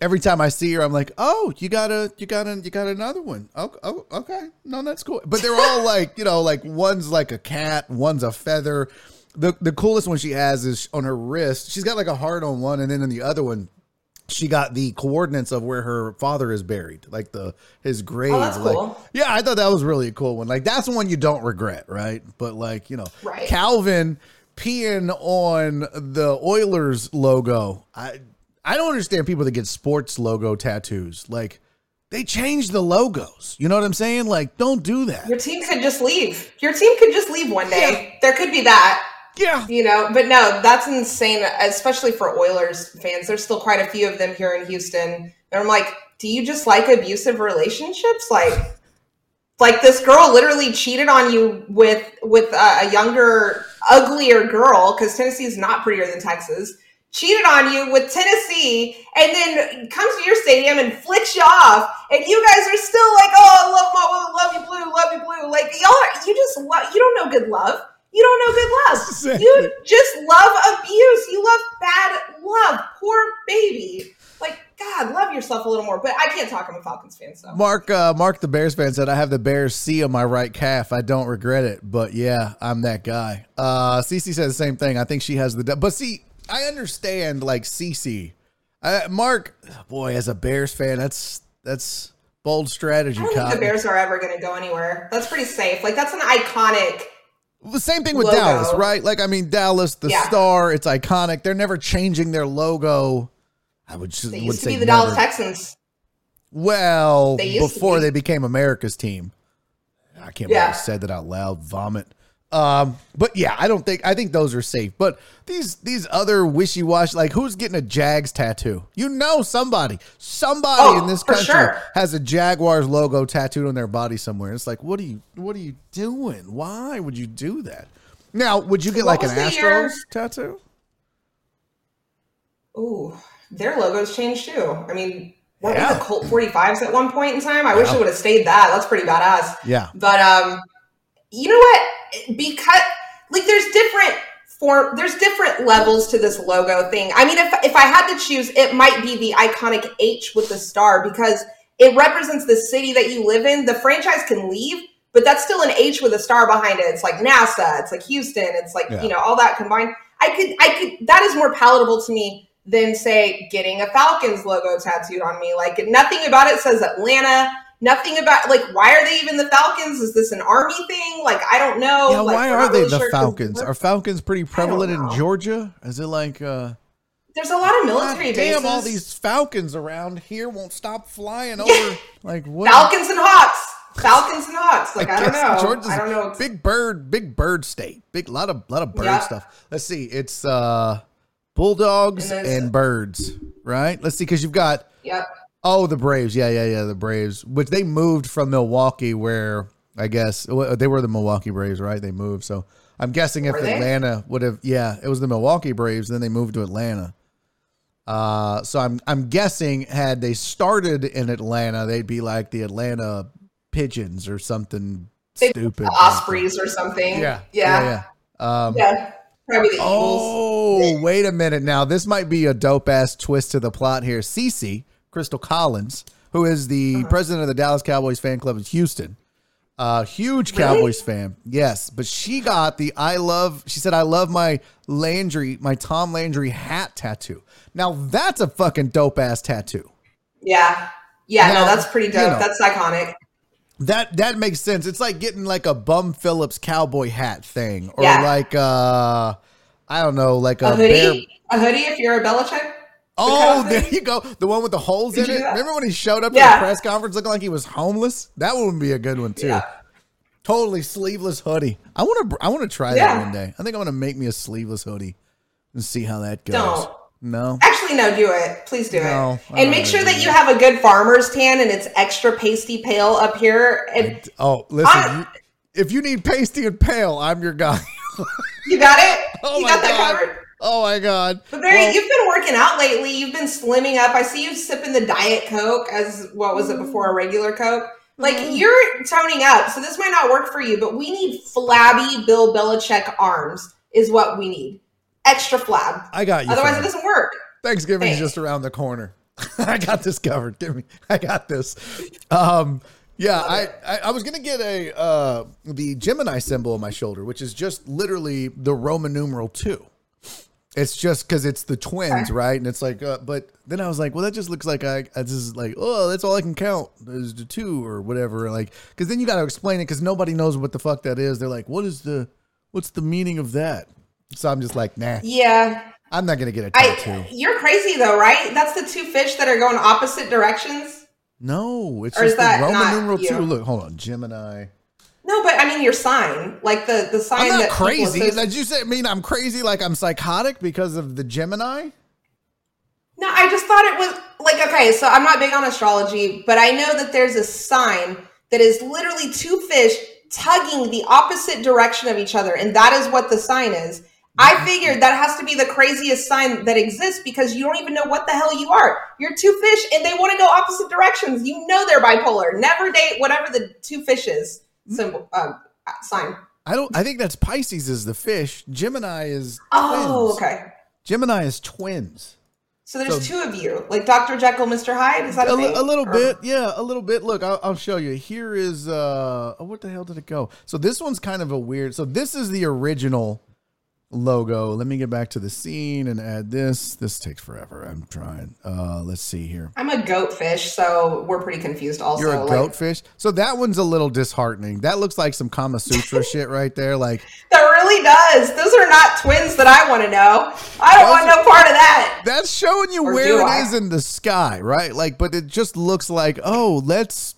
every time I see her, I'm like, oh, you got a, you got a, you got another one. Oh, oh, okay, no, that's cool. But they're all like, you know, like one's like a cat, one's a feather. The the coolest one she has is on her wrist. She's got like a heart on one, and then in the other one, she got the coordinates of where her father is buried, like the his grave. Oh, like, cool. yeah, I thought that was really a cool one. Like that's one you don't regret, right? But like you know, Right. Calvin peeing on the Oilers logo. I I don't understand people that get sports logo tattoos. Like they change the logos. You know what I'm saying? Like don't do that. Your team could just leave. Your team could just leave one day. There could be that. Yeah. You know, but no, that's insane, especially for Oilers fans. There's still quite a few of them here in Houston. And I'm like, do you just like abusive relationships? Like, like this girl literally cheated on you with with a, a younger, uglier girl because Tennessee is not prettier than Texas. Cheated on you with Tennessee, and then comes to your stadium and flicks you off, and you guys are still like, "Oh, I love my, love you blue, love you blue." Like y'all, are, you just love. You don't know good love. You don't know good love. Exactly. You just love abuse. You love bad love. Poor baby. Like God, love yourself a little more. But I can't talk. I'm a Falcons fan, so Mark, uh, Mark, the Bears fan said, "I have the Bears C on my right calf. I don't regret it, but yeah, I'm that guy." Uh, Cece said the same thing. I think she has the, but see, I understand like Cece. Uh, Mark, boy, as a Bears fan, that's that's bold strategy. I don't think the Bears are ever going to go anywhere. That's pretty safe. Like that's an iconic. The same thing with logo. Dallas, right? Like, I mean, Dallas, the Yeah. star, it's iconic. They're never changing their logo. I would just They would used to say be the never. Dallas Texans. Well, before be. they became America's team. I can't believe I said that out loud. Vomit. Um, but yeah, I don't think I think those are safe. But these these other wishy washy, like who's getting a Jags tattoo? You know, somebody, somebody Oh, in this country sure. has a Jaguars logo tattooed on their body somewhere. It's like, what are you, what are you doing? Why would you do that? Now, would you get What like an was Astros year? tattoo? Ooh, their logos changed too. I mean, weren't Yeah. we the Colt 45s at one point in time? I wish it would have stayed that. That's pretty badass. Yeah. But um, you know what? Because like there's different form, there's different levels to this logo thing. I mean, if if I had to choose, it might be the iconic H with the star because it represents the city that you live in. The franchise can leave, but that's still an H with a star behind it. It's like NASA. It's like Houston. It's like Yeah. you know all that combined. I could, I could. That is more palatable to me than say getting a Falcons logo tattooed on me. Like nothing about it says Atlanta. Nothing about like why are they even the Falcons? Is this an army thing? Like I don't know. yeah, Like, why are they really the sure Falcons? we're- Falcons pretty prevalent in. Georgia? Is it like uh There's a lot of God military damn, bases. all these falcons around here won't stop flying over. Like what? Falcons and Hawks. Falcons and Hawks. Like I, don't know. Georgia's I don't know. Big bird, big bird state. Big lot of lot of bird Yeah. stuff. Let's see. It's uh bulldogs And and, birds, right? Let's see, because you've got Yep. Oh the Braves. Yeah, yeah, yeah. The Braves, which they moved from Milwaukee, where I guess they were the Milwaukee Braves, right? They moved. So I'm guessing if? Atlanta would have, yeah, it was the Milwaukee Braves. Then they moved to Atlanta. Uh, so I'm I'm guessing had they started in Atlanta, they'd be like the Atlanta Pigeons or something They- stupid. Ospreys or something. Yeah, Yeah. yeah. yeah. Um, Yeah. Probably the Eagles. Oh, wait a minute now. This might be a dope ass twist to the plot here. Cece, Crystal Collins, who is the Uh-huh. president of the Dallas Cowboys fan club in Houston. Uh, huge Really? Cowboys fan. Yes, but she got the I love, she said, I love my Landry, my Tom Landry hat tattoo. Now that's a fucking dope ass tattoo. Yeah. Yeah, Now, no, that's pretty you dope. know. That's iconic. That that makes sense. It's like getting like a Bum Phillips cowboy hat thing, or Yeah. like uh, I don't know, like a, A hoodie? bear. A hoodie if you're a Belichick? Oh, there you go. The one with the holes in it. Remember when he showed up Yeah. at the press conference looking like he was homeless? That one would be a good one too. Yeah. Totally sleeveless hoodie. I want to. I want to try Yeah. that one day. I think I'm gonna make me a sleeveless hoodie and see how that goes. Don't. No. Actually, no, do it. Please do No, it. And make sure that do you have a good farmer's tan and it's extra pasty pale up here. And Oh, listen. I- you, if you need pasty and pale, I'm your guy. you got it? Oh you my got that God. covered? Oh my god. But Barry, Well, you've been working out lately. You've been slimming up. I see you sipping the Diet Coke as what was it before a regular Coke? Like Mm-hmm. you're toning up, so this might not work for you. But we need flabby Bill Belichick arms, is what we need. Extra flab. I got you. Otherwise, it doesn't work. Thanksgiving's Thanks. just around the corner. I got this covered. Give me. I got this. Um, yeah, I, I I was gonna get a uh the Gemini symbol on my shoulder, which is just literally the Roman numeral two. It's just because it's the twins, right? And it's like, uh, but then I was like, well, that just looks like I, I just like, oh, that's all I can count is the two or whatever. Like, because then you got to explain it because nobody knows what the fuck that is. They're like, what is the, what's the meaning of that? So I'm just like, nah, Yeah, I'm not gonna get a tattoo. I. You're crazy though, right? That's the two fish that are going opposite directions. No, it's Or is just the Roman numeral you? two. Look, hold on, Gemini. No, but I mean your sign, like the the sign I'm not that crazy. Did you say mean I'm crazy? Like I'm psychotic because of the Gemini? No, I just thought it was like okay, so I'm not big on astrology, but I know that there's a sign that is literally two fish tugging the opposite direction of each other, and that is what the sign is. I mm-hmm. figured that has to be the craziest sign that exists because you don't even know what the hell you are. You're two fish and they want to go opposite directions. You know they're bipolar. Never date whatever the two fishes symbol uh, sign. I don't. I think that's Pisces is the fish. Gemini is. Oh, twins. okay. Gemini is twins. So there's So- two of you, like Dr. Jekyll, Mr. Hyde. Is that a, A, a little Or- bit, yeah, a little bit. Look, I'll, I'll show you. Here is uh, oh, what the hell did it go? So this one's kind of a weird. So this is the original logo. Let me get back to the scene and add this. This takes forever. I'm trying. Uh, let's see here. I'm a goat fish, so we're pretty confused. Also, You're a like, goatfish. So that one's a little disheartening. That looks like some Kama Sutra shit right there. Like that really does. Those are not twins that I want to know. I don't want no part of that. that's showing you Or where it I? is in the sky, right? Like, but it just looks like, oh, let's.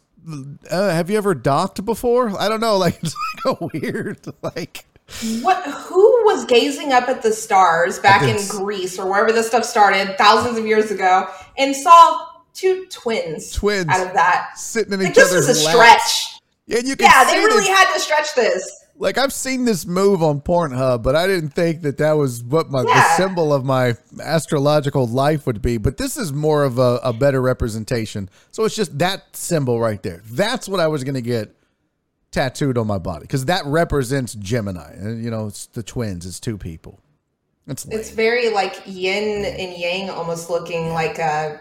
Uh, have you ever docked before? I don't know. Like it's like a weird like. What? Who was gazing up at the stars back in Greece or wherever this stuff started thousands of years ago and saw two twins, Twins. out of that? Sitting in Like, each this other's is a laps. stretch. Yeah, you can Yeah, they really this- had to stretch this. Like I've seen this move on Pornhub, but I didn't think that that was what my the symbol of my astrological life would be. But this is more of a, a better representation. So it's just that symbol right there. That's what I was gonna get tattooed on my body because that represents Gemini, and you know it's the twins. It's two people. It's lame. It's very like yin and yang, almost looking like a.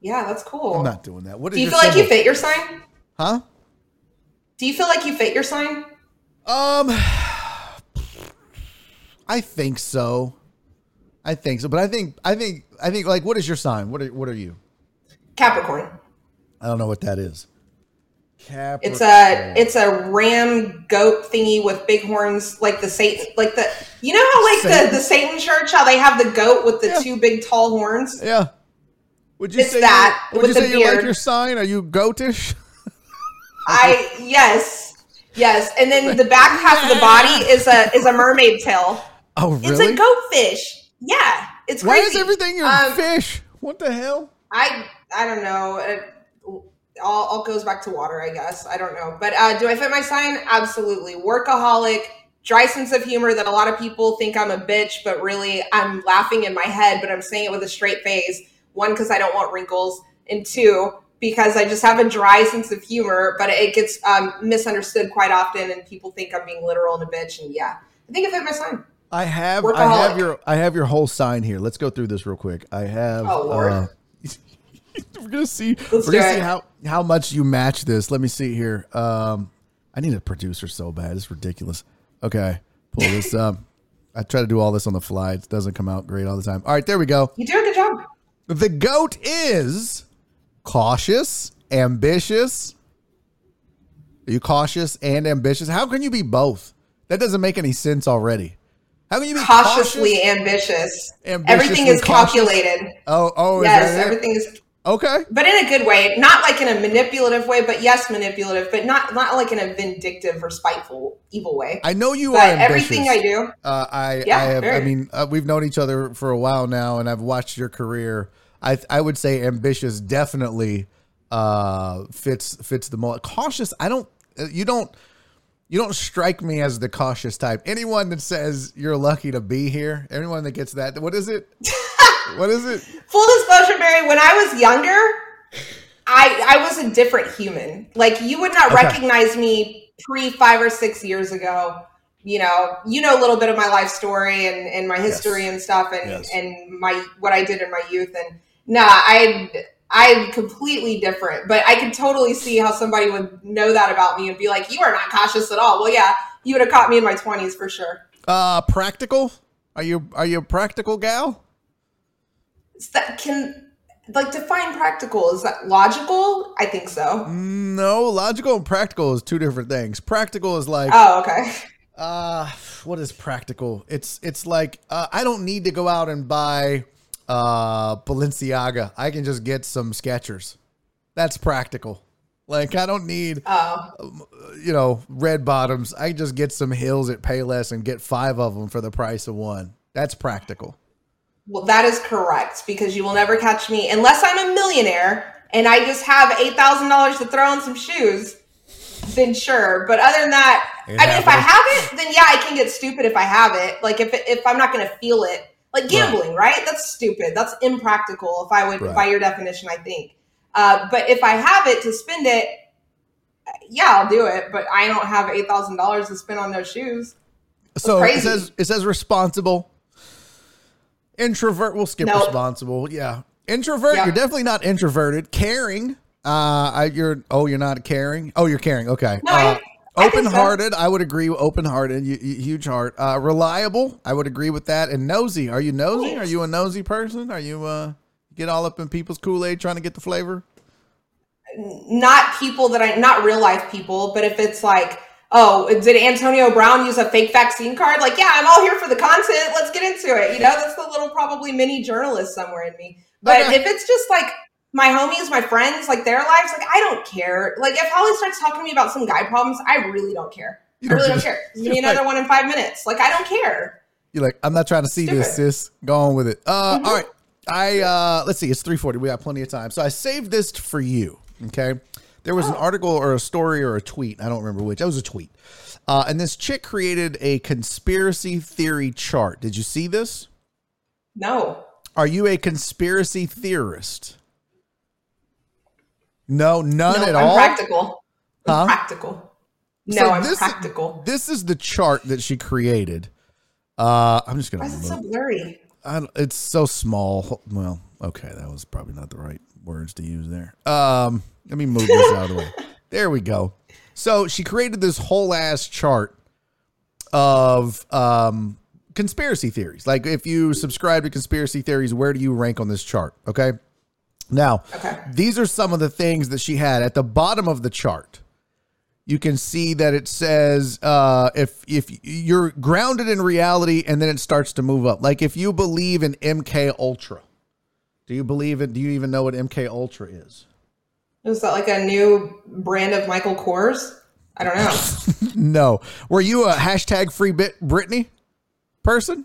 Yeah, that's cool. I'm not doing that. What Do you feel like you fit your sign? Huh? Do you feel like you fit your sign? Um, I think so. I think so, but I think I think I think like what is your sign? What are what are you? Capricorn. I don't know what that is. Capricorn. It's a it's a ram goat thingy with big horns, like the Satan, like the you know how like Satan? the the Satan church, how they have the goat with the Yeah. two big tall horns. yeah. Would you It's say that, you, would you say you like your sign? Are you goatish? I yes yes, and then the back half of the body is a is a mermaid tail. Oh really? It's a goatfish. Yeah, it's Why crazy. is everything your Um, fish? What the hell? I I don't know. It all, all goes back to water, I guess. I don't know. But uh, do I fit my sign? Absolutely. Workaholic, dry sense of humor that a lot of people think I'm a bitch, but really I'm laughing in my head, but I'm saying it with a straight face. One, because I don't want wrinkles, and two, because I just have a dry sense of humor, but it gets um, misunderstood quite often, and people think I'm being literal and a bitch. And yeah, I think I fit my sign. I have I have your I have your whole sign here. Let's go through this real quick. I have Oh, Lord. uh, we're gonna see Let's we're gonna see it. how how much you match this. Let me see here. Um I need a producer so bad. It's ridiculous. Okay. Pull this up. I try to do all this on the fly. It doesn't come out great all the time. All right, there we go. You do a good job. The goat is cautious, ambitious. Are you cautious and ambitious? How can you be both? That doesn't make any sense already. How can you be Cautiously cautious? ambitious. Everything is cautious? calculated. Oh, oh, is yes, everything is Okay. but in a good way, not like in a manipulative way, but yes, manipulative, but not not like in a vindictive or spiteful, evil way. I know you but are ambitious. everything I do, Uh, I, Yeah, I have. I mean, uh, we've known each other for a while now, and I've watched your career. I, I would say ambitious definitely uh, fits fits the mold. Cautious, I don't. uh, You don't. You don't strike me as the cautious type. Anyone that says you're lucky to be here, anyone that gets that, what is it? what is it? full disclosure, Barry, when I was younger, I I was a different human. Like you would not Okay. recognize me pre five or six years ago. You know, you know a little bit of my life story and, and my history and stuff and, Yes. and my what I did in my youth and nah, I I'm completely different. But I could totally see how somebody would know that about me and be like, You are not cautious at all. Well yeah, you would have caught me in my twenties for sure. Uh, practical? Are you are you a practical gal? That can like define practical. Is that logical? I think so. No, logical and practical is two different things. Practical is like Oh, okay. Uh, what is practical? It's it's like uh, I don't need to go out and buy uh Balenciaga. I can just get some Skechers. That's practical. Like I don't need Oh, you know red bottoms. I can just get some heels at Payless and get five of them for the price of one. That's practical. Well, that is correct because you will never catch me unless I'm a millionaire and I just have eight thousand dollars to throw on some shoes. Then sure, but other than that, I mean, if I have it, then yeah, I can get stupid if I have it. Like if it, if I'm not going to feel it, like gambling, right? That's stupid. That's impractical. If I would, Right. by your definition, I think. Uh, but if I have it to spend it, yeah, I'll do it. But I don't have eight thousand dollars to spend on those shoes. So crazy. it says it says responsible. Introvert. We'll skip Nope. responsible. Yeah, introvert. Yeah. You're definitely not introverted. Caring. Uh, I, you're. Oh, you're not caring. Oh, you're caring. Okay. No, uh, I think so. I would agree. Open-hearted. You, you- huge heart. Uh, reliable. I would agree with that. And nosy. Are you nosy? Are you a nosy person? Are you uh get all up in people's Kool Aid trying to get the flavor? not people that I not real life people, but if it's like, oh, did Antonio Brown use a fake vaccine card? Like, yeah, I'm all here for the content. Let's get into it. You know, that's the little probably mini journalist somewhere in me. But Okay. if it's just like my homies, my friends, like their lives, like I don't care. Like if Holly starts talking to me about some guy problems, I really don't care. You I really just, don't care. Give me another like, one in five minutes. Like I don't care. You're like, I'm not trying to see this, sis. Go on with it. Uh, Mm-hmm. all right. I uh, let's see. It's 3:40. We got plenty of time. So I saved this for you. Okay. There was an Oh. article or a story or a tweet. I don't remember which. That was a tweet. Uh, and this chick created a conspiracy theory chart. Did you see this? No. Are you a conspiracy theorist? No, none no, at I'm all. practical. I'm Huh? practical. No, So I'm this- practical. This is the chart that she created. Uh, I'm just gonna. Why is it so blurry? I it's so small. Well, okay, that was probably not the right words to use there. Um, let me move this out of the way. There we go. So she created this whole ass chart of um conspiracy theories. Like if you subscribe to conspiracy theories, where do you rank on this chart? Okay. Now, Okay. these are some of the things that she had at the bottom of the chart. You can see that it says uh, if if you're grounded in reality, and then it starts to move up. Like if you believe in MK Ultra, do you believe it? Do you even know what MK Ultra is? Is that like a new brand of Michael Kors? I don't know. No. Were you a hashtag Free Bit Britney person?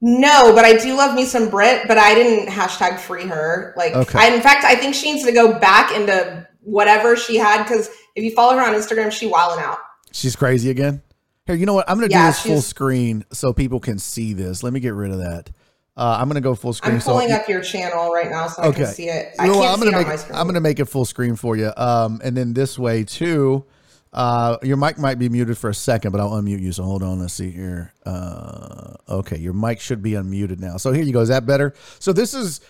no, but I do love me some Brit, but I didn't hashtag free her. Like, Okay. I, in fact, I think she needs to go back into whatever she had because if you follow her on Instagram, she wilding out. She's crazy again. Here, you know what? I'm gonna Yeah, do this full screen so people can see this. Let me get rid of that. Uh, I'm gonna go full screen. I'm so pulling up your channel right now so I can see it. I can't? I'm see gonna it make on my screen. I'm gonna make it full screen for you. Um, and then this way too. Uh, your mic might be muted for a second, but I'll unmute you. So hold on. Let's see here. Uh, okay, your mic should be unmuted now. So here you go. Is that better? So this is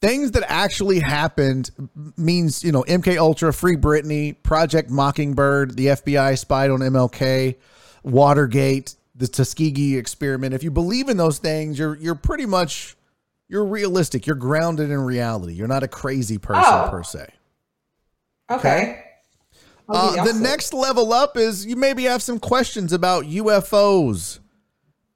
things that actually happened means you know MK Ultra, Free Britney, Project Mockingbird, the FBI spied on MLK, Watergate, the Tuskegee experiment. If you believe in those things, you're you're pretty much you're realistic. You're grounded in reality. You're not a crazy person Oh. per se. okay. Uh, the next level up is you maybe have some questions about UFOs,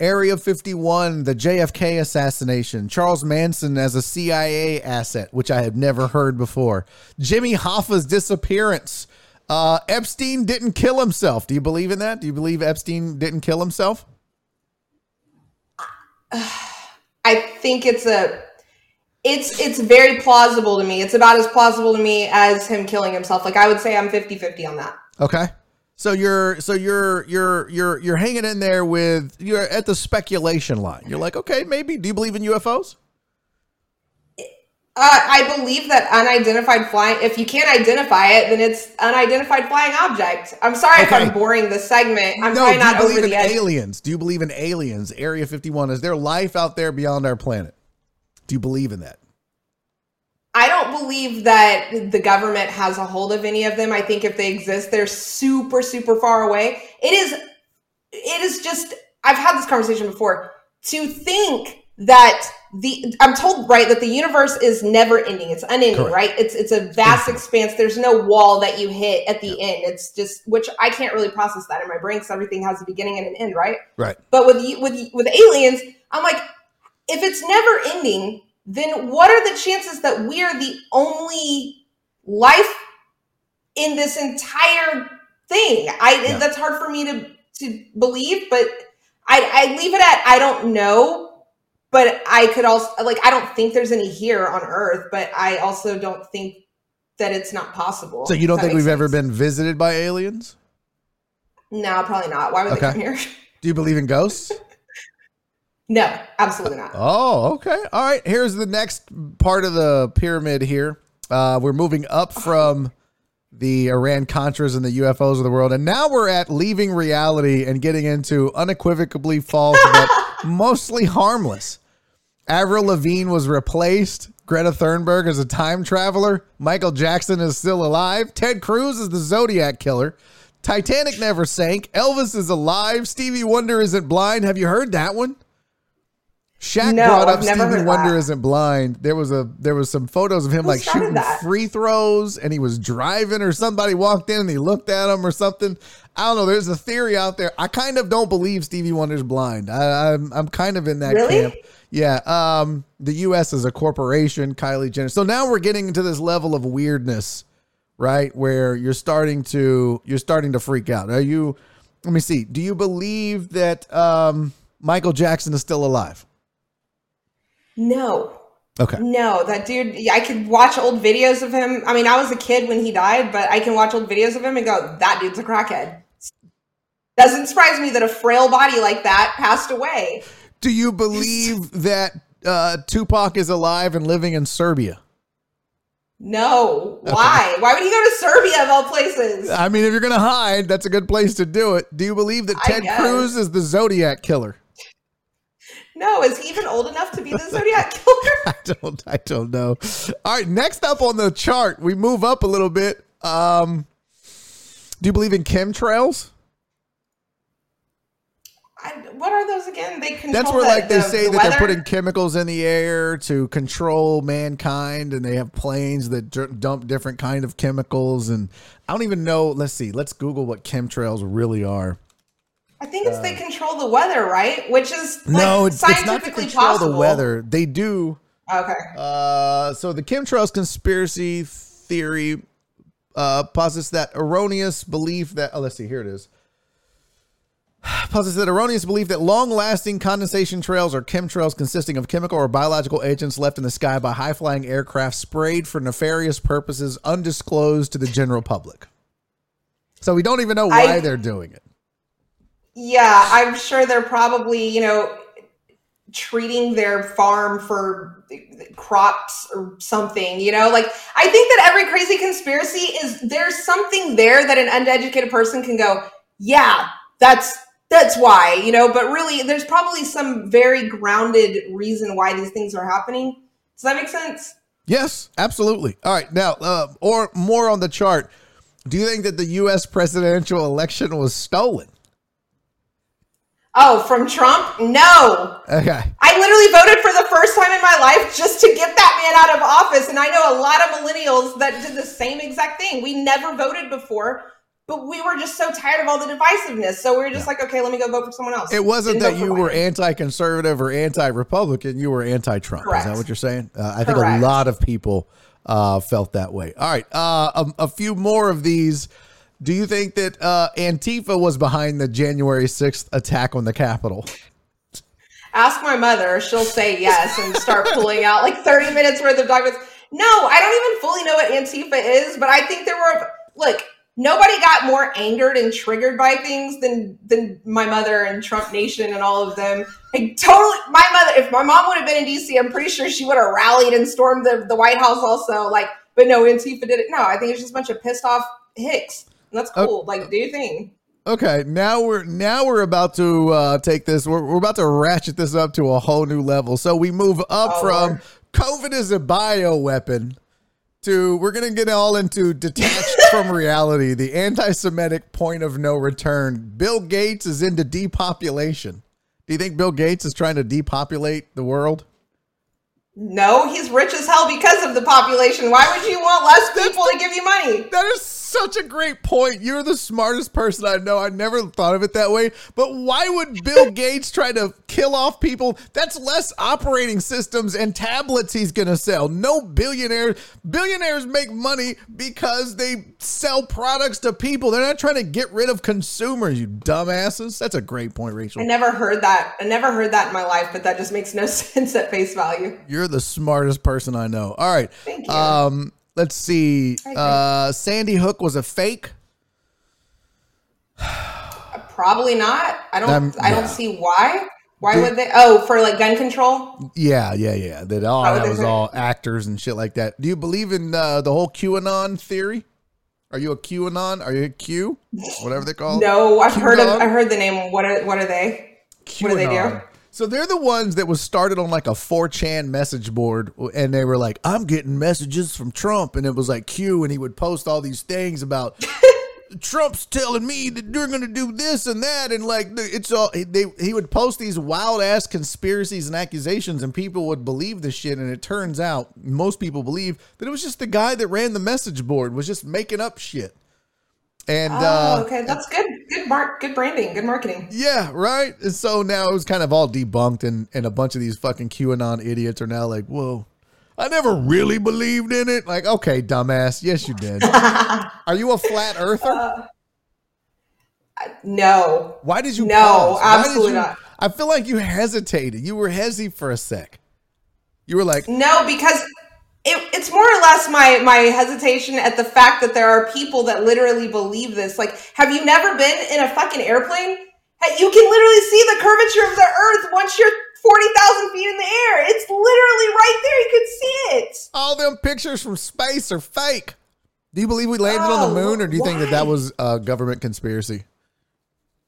Area 51, the JFK assassination, Charles Manson as a CIA asset, which I had never heard before, Jimmy Hoffa's disappearance. Uh, Epstein didn't kill himself. Do you believe in that? Do you believe Epstein didn't kill himself? I think it's a it's it's very plausible to me. It's about as plausible to me as him killing himself. Like I would say I'm 50-50 on that. Okay. So you're so you're you're you're you're hanging in there with you're at the speculation line. You're like, okay, maybe. Do you believe in UFOs? Uh, I believe that unidentified flying. If you can't identify it, then it's unidentified flying object. I'm sorry if I'm boring the segment. I'm no, do not over in the edge. aliens? Do you believe in aliens? Area 51 is there life out there beyond our planet? Do you believe in that? I don't believe that the government has a hold of any of them. I think if they exist, they're super, super far away. It is, it is just, I've had this conversation before. To think that the, I'm told, right, that the universe is never ending. It's unending, Correct. right? It's, it's a vast expanse. There's no wall that you hit at the end. It's just, which I can't really process that in my brain because everything has a beginning and an end, right? Right. But with you- with with aliens, I'm like, if it's never ending, then what are the chances that we are the only life in this entire thing? I Yeah. that's hard for me to to believe, but I I leave it at I don't know. But I could also like I don't think there's any here on Earth, but I also don't think that it's not possible. So you don't think we've ever been visited by aliens? No, probably not. Why would Okay. they come here? Do you believe in ghosts? No, absolutely not. Oh, okay. All right. Here's the next part of the pyramid here. Uh, we're moving up from the Iran Contras and the UFOs of the world. And now we're at leaving reality and getting into unequivocally false, but mostly harmless. Avril Lavigne was replaced. Greta Thunberg is a time traveler. Michael Jackson is still alive. Ted Cruz is the Zodiac killer. Titanic never sank. Elvis is alive. Stevie Wonder isn't blind. Have you heard that one? Shaq No, brought up I've Stevie Wonder isn't blind. There was a there was some photos of him Who like shooting that? free throws and he was driving or somebody walked in and he looked at him or something. I don't know. There's a theory out there. I kind of don't believe Stevie Wonder's blind. I, I'm I'm kind of in that Really? camp. Yeah. Um. The U.S. is a corporation. Kylie Jenner. So now we're getting into this level of weirdness, right? Where you're starting to you're starting to freak out. Are you? Let me see. Do you believe that um, Michael Jackson is still alive? No. Okay. No, that dude, I could watch old videos of him. I mean, I was a kid when he died, but I can watch old videos of him and go, that dude's a crackhead. Doesn't surprise me that a frail body like that passed away. Do you believe that uh, Tupac is alive and living in Serbia? No. Why? Why would he go to Serbia of all places? I mean, if you're gonna hide, that's a good place to do it. Do you believe that Ted. Cruz is the Zodiac killer? No, is he even old enough to be the Zodiac killer? I don't. I don't know. All right. Next up on the chart, we move up a little bit. Um, do you believe in chemtrails? I, what are those again? They control That's where, the- like, they the- say the that weather? they're putting chemicals in the air to control mankind, and they have planes that dr- dump different kind of chemicals. And I don't even know. Let's see. Let's Google what chemtrails really are. I think it's they control the weather, right? Which is like, Uh, no, it's, it's not to scientifically control possible. the weather. They do. Okay. Uh, so the chemtrails conspiracy theory uh, posits that erroneous belief that oh, let's see, here it is. Posits that erroneous belief that long-lasting condensation trails are chemtrails consisting of chemical or biological agents left in the sky by high-flying aircraft sprayed for nefarious purposes undisclosed to the general public. So we don't even know why I- they're doing it. Yeah, I'm sure they're probably, you know, treating their farm for crops or something, you know? Like, I think that every crazy conspiracy is there's something there that an uneducated person can go, yeah, that's that's why, you know, but really there's probably some very grounded reason why these things are happening. Does that make sense? Yes, absolutely. All right, now uh, or more on the chart. Do you think that the U.S. presidential election was stolen? Oh, from Trump? No. Okay. I literally voted for the first time in my life just to get that man out of office. And I know a lot of millennials that did the same exact thing. We never voted before. But we were just so tired of all the divisiveness. So we were just like, okay, let me go vote for someone else. It wasn't Didn't that you were anti-conservative or anti-Republican. You were anti-Trump. Is that what you're saying? Uh, I think a lot of people uh, felt that way. All right, uh, a, a few more of these. Do you think that uh, Antifa was behind the January 6th attack on the Capitol? Ask my mother; she'll say yes and start pulling out like thirty minutes worth of documents. No, I don't even fully know what Antifa is, but I think there were look. Nobody got more angered and triggered by things than than my mother and Trump Nation and all of them. Like totally, my mother. If my mom would have been in DC, I'm pretty sure she would have rallied and stormed the, the White House also. Like, but no, Antifa did it. No, I think it's just a bunch of pissed off hicks. And that's Oh. cool. Like, do your thing. Okay, now we're now we're about to uh, take this. We're, we're about to ratchet this up to a whole new level. So we move up Oh, from Lord. COVID is a bio weapon to we're gonna get all into detached from reality, the anti-Semitic point of no return. Bill Gates is into depopulation. Do you think Bill Gates is trying to depopulate the world? No, he's rich as hell because of the population. Why would you want less people to give you money? That is such a great point. You're the smartest person I know. I never thought of it that way. But why would Bill Gates try to kill off people? That's less operating systems and tablets he's going to sell. No billionaires. Billionaires make money because they sell products to people. They're not trying to get rid of consumers, you dumbasses. That's a great point, Rachel. I never heard that. I never heard that in my life, but that just makes no sense at face value. You're the smartest person I know. All right. Thank you. Um, let's see. Uh, Sandy Hook was a fake. Probably not. I don't. Um, I don't see why. Why would they? Oh, for like gun control. Yeah, yeah, yeah. That all that was all actors and shit like that. Do you believe in uh, the whole QAnon theory? Are you a QAnon? Are you a Q? Whatever they call. No, I've heard of. I heard the name. What are What are they? What do they do? So they're the ones that was started on like a 4chan message board, and they were like, "I'm getting messages from Trump," and it was like Q, and he would post all these things about Trump's telling me that you're going to do this and that, and like it's all they. He would post these wild ass conspiracies and accusations, and people would believe this shit. And it turns out most people believe that it was just the guy that ran the message board was just making up shit. And Oh, uh, okay, that's good. Good mark. Good branding. Good marketing. yeah, right. And so now it was kind of all debunked, and, and a bunch of these fucking QAnon idiots are now like, whoa, I never really believed in it. Like, okay, dumbass. Yes, you did. are you a flat earther? No. Why did you No, pause? Absolutely you- not. I feel like you hesitated. You were hezzy for a sec. You were like, No, because it, it's more or less my my hesitation at the fact that there are people that literally believe this. Like, have you never been in a fucking airplane? You can literally see the curvature of the Earth once you're forty thousand feet in the air. It's literally right there. You can see it. all them pictures from space are fake. Do you believe we landed on the Oh, moon, or do you think that that was a government conspiracy?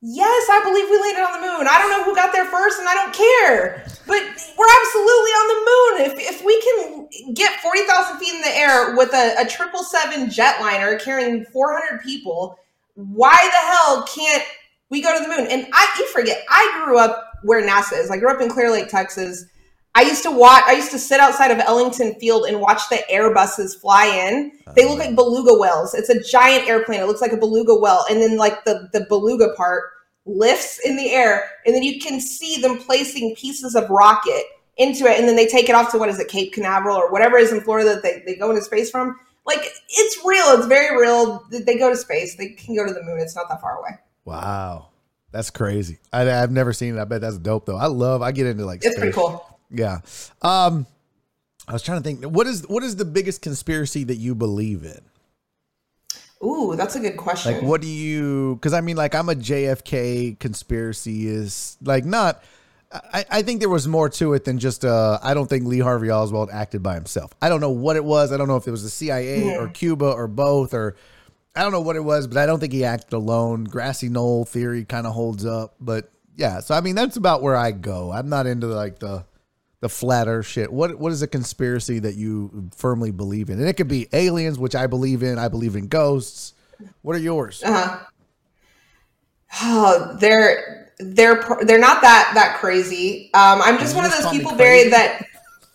Yes, I believe we landed on the moon. I don't know who got there first, and I don't care. But we're absolutely on the moon. If if we can get forty thousand feet in the air with a a triple seven jetliner carrying four hundred people, why the hell can't we go to the moon? And I you forget, I grew up where NASA is. I grew up in Clear Lake, Texas. I used to watch. I used to sit outside of Ellington Field and watch the Airbuses fly in. They look like beluga whales. It's a giant airplane. It looks like a beluga whale, and then like the the beluga part lifts in the air, and then you can see them placing pieces of rocket into it, and then they take it off to what is it, Cape Canaveral or whatever is in Florida that they, they go into space from. Like it's real. It's very real. They go to space. They can go to the moon. It's not that far away. Wow, that's crazy. I, I've never seen it. I bet that's dope though. I love. I get into like. It's pretty cool. Yeah. Um, I was trying to think. What is what is the biggest conspiracy that you believe in? Ooh, that's a good question. Like, what do you? Because I mean, like, I'm a JFK conspiracy is like not. I, I think there was more to it than just. Uh, I don't think Lee Harvey Oswald acted by himself. I don't know what it was. I don't know if it was the CIA or Cuba or both or. I don't know what it was, but I don't think he acted alone. Grassy knoll theory kind of holds up, but yeah. So I mean, that's about where I go. I'm not into like the the flat Earth shit. What what is a conspiracy that you firmly believe in? And it could be aliens, which I believe in. I believe in ghosts. What are yours? Oh, they're they're they're not that that crazy. Um, I'm just You one of those people? Barry. That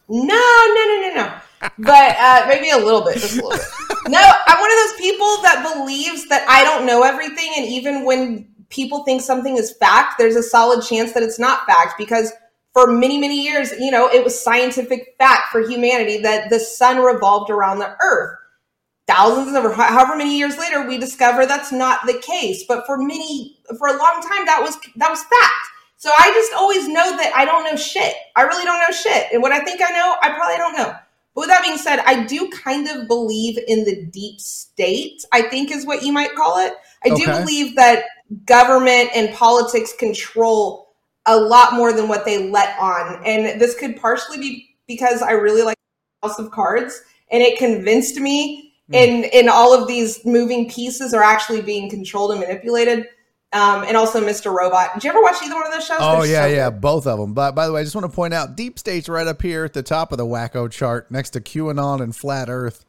no, no, no, no, no. but uh, maybe a little bit, just a little bit. No, I'm one of those people that believes that I don't know everything, and even when people think something is fact, there's a solid chance that it's not fact because for many, many years, you know, it was scientific fact for humanity that the sun revolved around the earth. Thousands of however many years later, we discover that's not the case. But for many, for a long time, that was that was fact. So I just always know that I don't know shit. I really don't know shit. And what I think I know, I probably don't know. But with that being said, I do kind of believe in the deep state, I think is what you might call it. I do believe that government and politics control a lot more than what they let on. And this could partially be because I really like House of Cards and it convinced me Hmm. in in all of these moving pieces are actually being controlled and manipulated. Um, and also Mr. Robot. Did you ever watch either one of those shows? Oh They're yeah, so yeah, good. both of them. But by the way, I just want to point out, Deep State's right up here at the top of the wacko chart, next to QAnon and Flat Earth.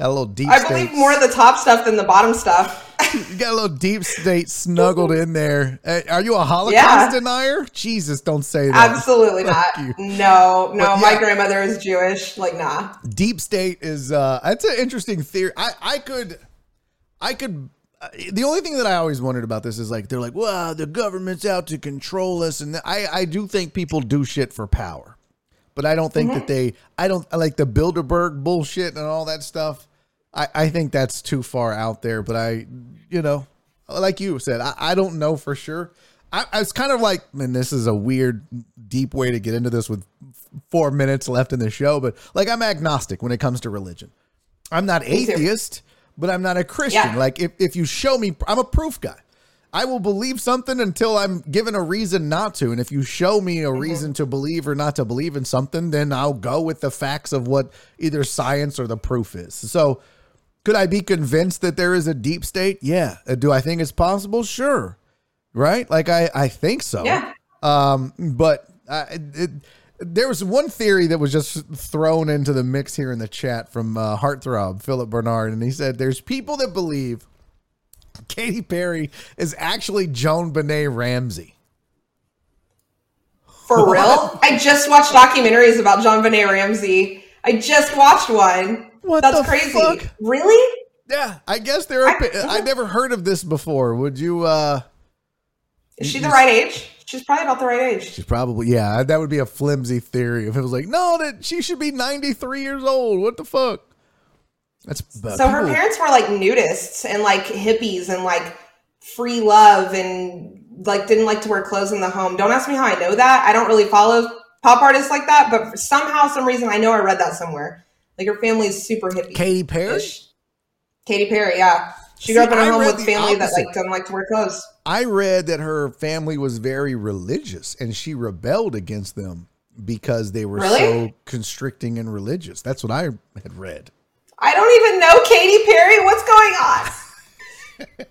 Got a little deep I believe more of the top stuff than the bottom stuff. You got a little deep state snuggled in there. Uh, are you a Holocaust Yeah. denier? Jesus, don't say that. Absolutely not. You. No, no. But My yeah. grandmother is Jewish. Like, nah. Deep state is uh that's an interesting theory. I I could I could uh, the only thing that I always wondered about this is like they're like, "Wow, the government's out to control us." And I I do think people do shit for power. But I don't think that they I don't I like the Bilderberg bullshit and all that stuff. I I think that's too far out there, but I you know, like you said, I, I don't know for sure. I, I was kind of like, and this is a weird, deep way to get into this with four minutes left in the show, but like I'm agnostic when it comes to religion. I'm not atheist, but I'm not a Christian. Yeah. Like if, if you show me, I'm a proof guy. I will believe something until I'm given a reason not to. And if you show me a mm-hmm. reason to believe or not to believe in something, then I'll go with the facts of what either science or the proof is. So could I be convinced that there is a deep state? Yeah. Uh, Do I think it's possible? Sure. Right? Like I, I think so. Yeah. Um, but uh, it, there was one theory that was just thrown into the mix here in the chat from uh, Heartthrob Philip Bernard, and he said there's people that believe Katy Perry is actually JonBenét Ramsey. For real? I just watched documentaries about JonBenét Ramsey. I just watched one. What That's the crazy. fuck? Really? Yeah, I guess there are. I- I, never heard of this before. Would you? uh Is she the right age? She's probably about the right age. She's probably yeah. That would be a flimsy theory if it was like no, that she should be 93 years old. What the fuck? That's uh, So her people- parents were like nudists and like hippies and like free love and like didn't like to wear clothes in the home. Don't ask me how I know that. I don't really follow pop artists like that, but for somehow, some reason, I know I read that somewhere. Like her family is super hippie. Katy Perry. Katy Perry, yeah. She See, grew up in a I home with family that like doesn't like to wear clothes. I read that her family was very religious and she rebelled against them because they were Really? so constricting and religious. That's what I had read. I don't even know Katy Perry. What's going on?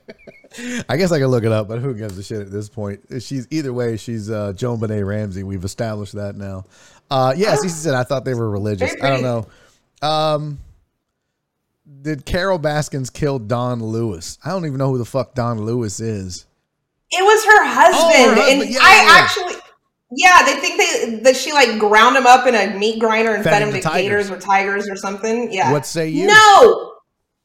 I guess I can look it up, but who gives a shit at this point? She's either way, she's uh, JonBenét Ramsey. We've established that now. Uh, yes, he said I thought they were religious. I don't know. Um, did Carole Baskins kill Don Lewis? I don't even know who the fuck Don Lewis is. It was her husband, Oh, her husband. and Yeah, I yeah, actually, yeah, they think they that she like ground him up in a meat grinder and Fed fed, him him to to gators tigers. or tigers or something. Yeah. What say you? No,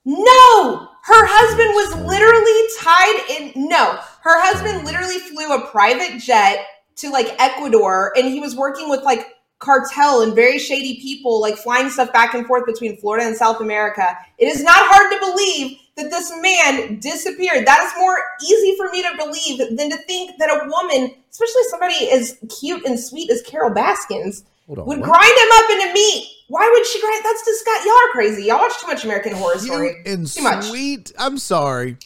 no. Her husband was literally tied in. No, her husband literally flew a private jet to like Ecuador, and he was working with like cartel and very shady people, like flying stuff back and forth between Florida and South America. It is not hard to believe that this man disappeared. That is more easy for me to believe than to think that a woman, especially somebody as cute and sweet as Carole Baskins, on, would what? grind him up into meat. Why would she grind? That's disgusting. Y'all are crazy. Y'all watch too much American Horror Story. And too much. sweet. I'm sorry.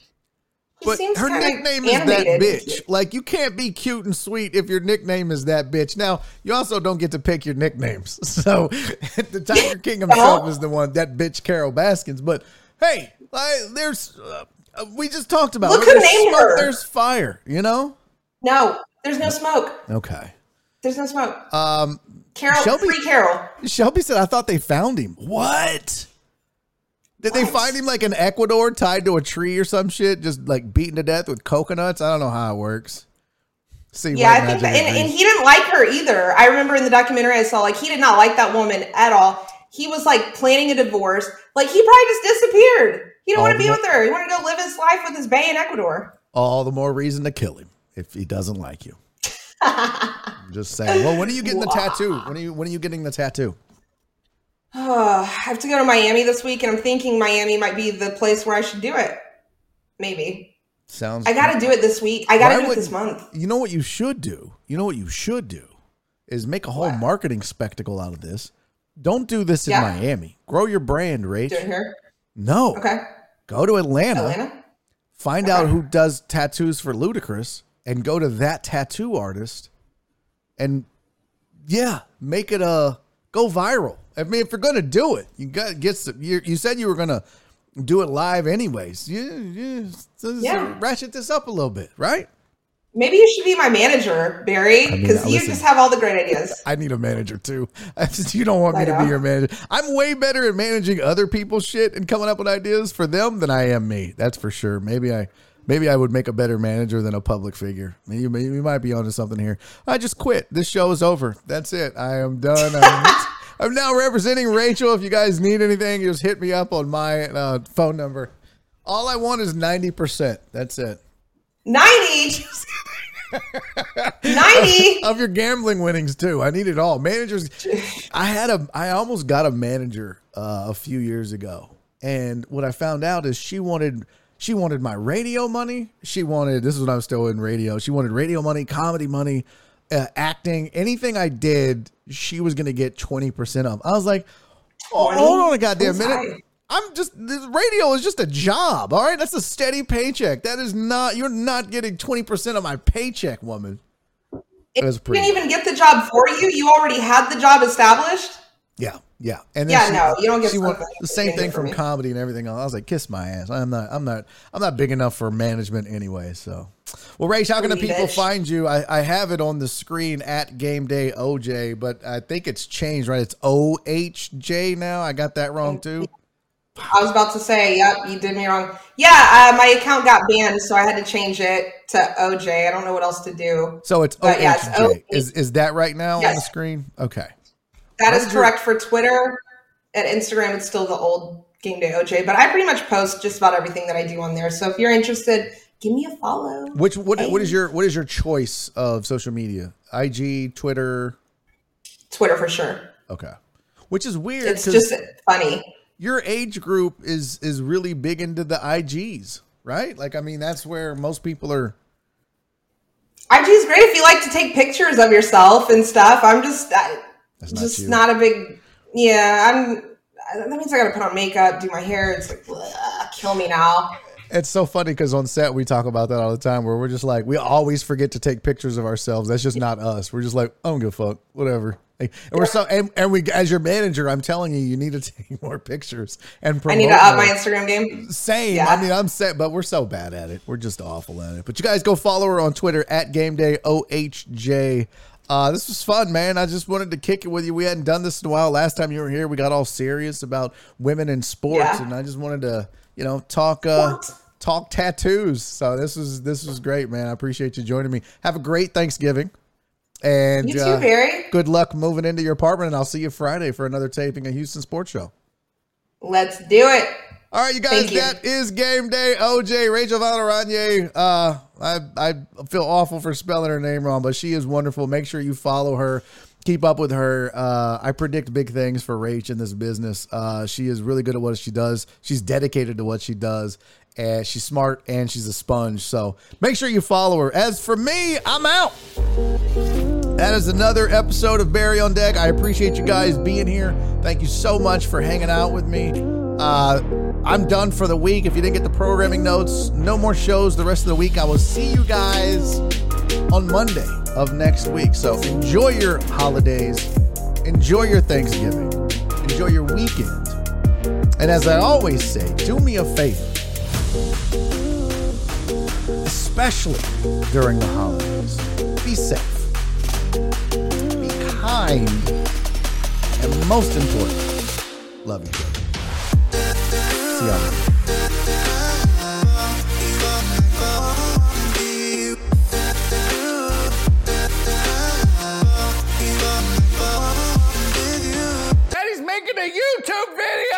But her nickname is that bitch. Like you can't be cute and sweet if your nickname is that bitch. Now you also don't get to pick your nicknames. So the Tiger King himself is the one that bitch Carole Baskins. But hey, like, there's uh, we just talked about Look who there's named smoke, her. There's fire. You know. No, there's no smoke. Okay. There's no smoke. Um, Carol, Shelby- free Carol. Shelby said I thought they found him. What? Did they find him like in Ecuador, tied to a tree or some shit, just like beaten to death with coconuts? I don't know how it works. See, Yeah, I think, that, and, and he didn't like her either. I remember in the documentary I saw, like, he did not like that woman at all. He was like planning a divorce. Like he probably just disappeared. He don't want to be more- with her. He wanted to go live his life with his bae in Ecuador. All the more reason to kill him if he doesn't like you. I'm just saying. Well, when are you getting the tattoo? When are you when are you getting the tattoo? I have to go to Miami this week, and I'm thinking Miami might be the place where I should do it. Maybe. Sounds I got to do it this week. I got to do it would- this month. You know what you should do? You know what you should do is make a whole marketing spectacle out of this. Don't do this in Yeah. Miami. Grow your brand, Rach. Do it here. No. Okay. Go to Atlanta. Atlanta. Find out who does tattoos for Ludacris and go to that tattoo artist and yeah, make it a go viral. I mean, if you're gonna do it, you got get some, you, you said you were gonna do it live anyways. So- so Yeah. ratchet this up a little bit, right? Maybe you should be my manager, Barry, mean, because you listen. just have all the great ideas. I need a manager too. Just, you don't want me to be your manager. I'm way better at managing other people's shit and coming up with ideas for them than I am me. That's for sure. Maybe I, maybe I would make a better manager than a public figure. Maybe, maybe you might be onto something here. I just quit. This show is over. That's it. I am done. I'm, I'm now representing Rachel. If you guys need anything, just hit me up on my uh, phone number. All I want is ninety percent. That's it. 90. 90. of your gambling winnings too. I need it all. Managers. I had a. I almost got a manager uh, a few years ago, and what I found out is she wanted. She wanted my radio money. She wanted. This is when I was still in radio. She wanted radio money, comedy money, uh, acting, anything I did. She was going to get twenty percent of. I was like, oh, hold on a goddamn minute. I'm just this radio is just a job, all right? That's a steady paycheck. That is not you're not getting 20% of my paycheck, woman. It was You pretty didn't even get the job for you. You already had the job established. Yeah, yeah, and Yeah, no, you don't get she something the same thing from from me. comedy and everything else. I was like, kiss my ass. I'm not, I'm not, I'm not big enough for management anyway. So, well, Rach, how can the people bitch. find you? I, I have it on the screen at Game Day OJ, but I think it's changed, right? It's O H J now. I got that wrong too. I was about to say, yep, you did me wrong. Yeah, uh, my account got banned, so I had to change it to OJ. I don't know what else to do. So it's O But H yeah, it's O- J. Is is that right now on the screen? Okay. That is correct for Twitter. and Instagram, it's still the old Game Day OJ, but I pretty much post just about everything that I do on there. So if you're interested, give me a follow. Which what what is your what is your choice of social media? IG, Twitter. Twitter for sure. Okay. Which is weird It's just funny. your age group is is really big into the IGs, right? Like I mean that's where most people are IG is great if you like to take pictures of yourself and stuff. I'm just, I, That's not just you. not a big. Yeah, I'm. That means I gotta put on makeup, do my hair. It's like, ugh, kill me now. It's so funny because on set we talk about that all the time where we're just like we always forget to take pictures of ourselves. That's just not us. We're just like, I don't give a fuck. Whatever. Like, and we're so and, and we as your manager, I'm telling you, you need to take more pictures and I need to up more. my Instagram game. Same. Yeah. I mean, I'm set, but we're so bad at it. We're just awful at it. But you guys go follow her on Twitter at Game Day OHJ. Uh, this was fun, man. I just wanted to kick it with you. We hadn't done this in a while. Last time you were here, we got all serious about women in sports, Yeah. and I just wanted to, you know, talk uh, talk tattoos. So this was this was great, man. I appreciate you joining me. Have a great Thanksgiving, and You too, uh, Barry. good luck moving into your apartment. And I'll see you Friday for another taping of Houston Sports Show. Let's do it. All right, you guys, you. that is game day. OJ, Rachel Valeranye. Uh, I, I feel awful for spelling her name wrong, but she is wonderful. Make sure you follow her. Keep up with her. Uh, I predict big things for Rach in this business. Uh, she is really good at what she does. She's dedicated to what she does. And she's smart and she's a sponge. So make sure you follow her. As for me, I'm out. That is another episode of Barry on Deck. I appreciate you guys being here. Thank you so much for hanging out with me. Uh, I'm done for the week. If you didn't get the programming notes, no more shows the rest of the week. I will see you guys on Monday of next week. So enjoy your holidays, enjoy your Thanksgiving, enjoy your weekend. And as I always say, do me a favor, especially during the holidays. Be safe, be kind, and most important, love each other. Sebastian. making a YouTube video!